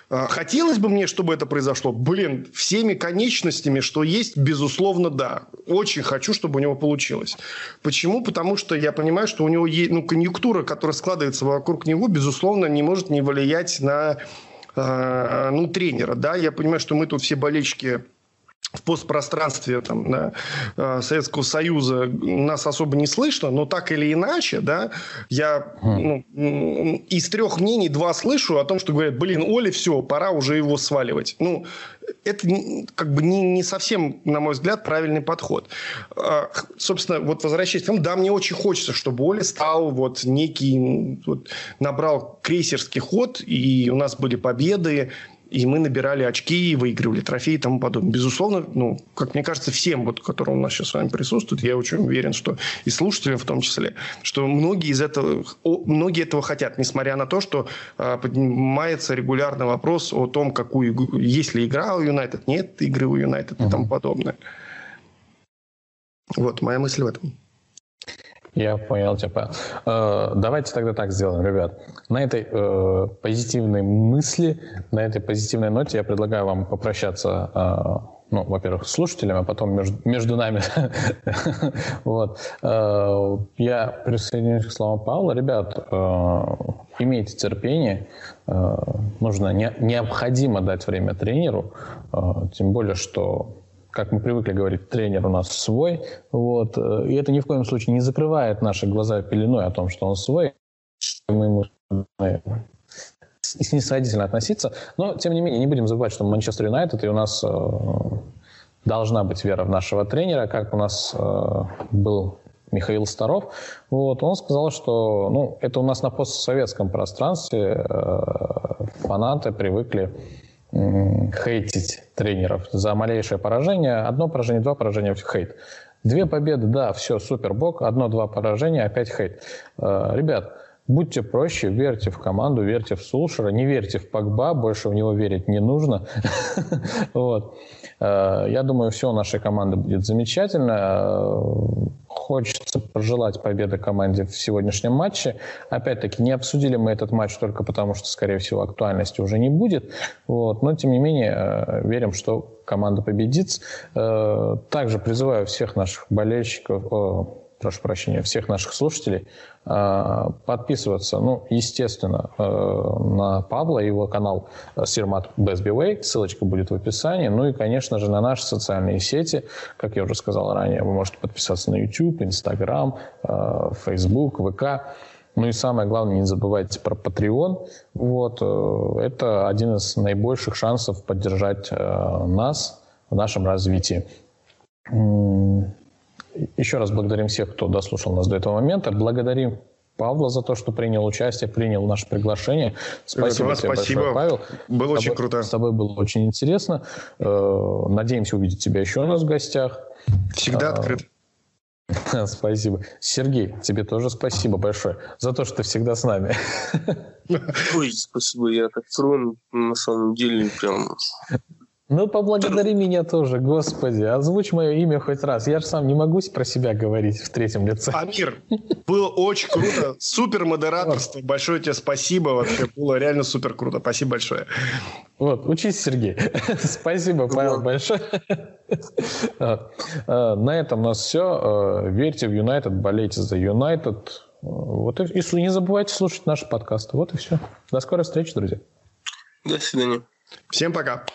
Э, хотелось бы мне, чтобы это произошло. Блин, всеми конечностями, что есть, безусловно, да. Очень хочу, чтобы у него получилось. Почему? Потому что я понимаю, что у него есть ну, конъюнктура, которая складывается вокруг него, безусловно, не может не влиять на Э, ну, тренера, да, я понимаю, что мы тут все болельщики в постпространстве там, да, э, Советского Союза нас особо не слышно, но так или иначе, да, я ну, из трех мнений два слышу о том, что говорят, блин, Оли, все, пора уже его сваливать. Ну, это как бы не, не совсем, на мой взгляд, правильный подход. А, собственно, вот возвращаясь к тому, да, мне очень хочется, чтобы Оли стал вот некий, вот, набрал крейсерский ход, и у нас были победы, и мы набирали очки, выигрывали трофеи и тому подобное. Безусловно, ну, как мне кажется, всем, вот, которые у нас сейчас с вами присутствуют, я очень уверен, что и слушателям в том числе, что многие из этого, многие этого хотят, несмотря на то, что э, поднимается регулярный вопрос о том, какую, есть ли игра у Юнайтед, нет игры у Юнайтед uh-huh. и тому подобное. Вот, моя мысль в этом. Я понял типа. Э, давайте тогда так сделаем, ребят. На этой э, позитивной мысли, на этой позитивной ноте я предлагаю вам попрощаться, э, ну, во-первых, с слушателями, а потом между, между нами. (laughs) вот. Э, я присоединюсь к словам Павла. Ребят, имейте терпение. Нужно, не, необходимо дать время тренеру, тем более, что как мы привыкли говорить, тренер у нас свой. Вот. Э, и это ни в коем случае не закрывает наши глаза пеленой о том, что он свой. Мы ему снисходительно относиться. Но, тем не менее, не будем забывать, что Манчестер Юнайтед, и у нас э, должна быть вера в нашего тренера, как у нас э, был Михаил Старов. Вот, он сказал, что ну, это у нас на постсоветском пространстве э, фанаты привыкли хейтить тренеров за малейшее поражение. Одно поражение, два поражения – хейт. Две победы, да, все, супер, бок. Одно-два поражения, опять хейт. Э, ребят, будьте проще, верьте в команду, верьте в Сулшера, не верьте в Погба, больше в него верить не нужно. (laughs) вот. Э, я думаю, все у нашей команды будет замечательно. Э, хочется пожелать победы команде в сегодняшнем матче. Опять-таки, не обсудили мы этот матч только потому, что, скорее всего, актуальности уже не будет. Вот. Но, тем не менее, э, верим, что команда победит. Также призываю всех наших болельщиков, прошу прощения, всех наших слушателей э, подписываться, ну, естественно, э, на Павла и его канал Сирмат Безбивей, ссылочка будет в описании, ну и, конечно же, на наши социальные сети, как я уже сказал ранее, вы можете подписаться на YouTube, Instagram, Facebook, ВК, ну и самое главное, не забывайте про Patreon. Вот, это один из наибольших шансов поддержать нас в нашем развитии. Еще раз благодарим всех, кто дослушал нас до этого момента. Благодарим Павла за то, что принял участие, принял наше приглашение. Спасибо тебе спасибо. большое, Павел. Было тобой, очень круто. С тобой было очень интересно. Э, надеемся увидеть тебя еще у нас в гостях. Всегда а, открыт. (laughs) Спасибо. Сергей, тебе тоже спасибо большое за то, что ты всегда с нами. Ой, спасибо, я так тронут, на самом деле, прям ну, поблагодари меня тоже, господи. Озвучь мое имя хоть раз. Я же сам не могу про себя говорить в третьем лице. Амир, было очень круто. Супер модераторство. Большое тебе спасибо. Вообще было реально супер круто. Спасибо большое. Вот, учись, Сергей. (laughs) Спасибо, Павел, большое. А, на этом у нас все. А, верьте в Юнайтед, болейте за Юнайтед. Вот и, и не забывайте слушать наши подкасты. Вот и все. До скорой встречи, друзья. До свидания. Всем пока.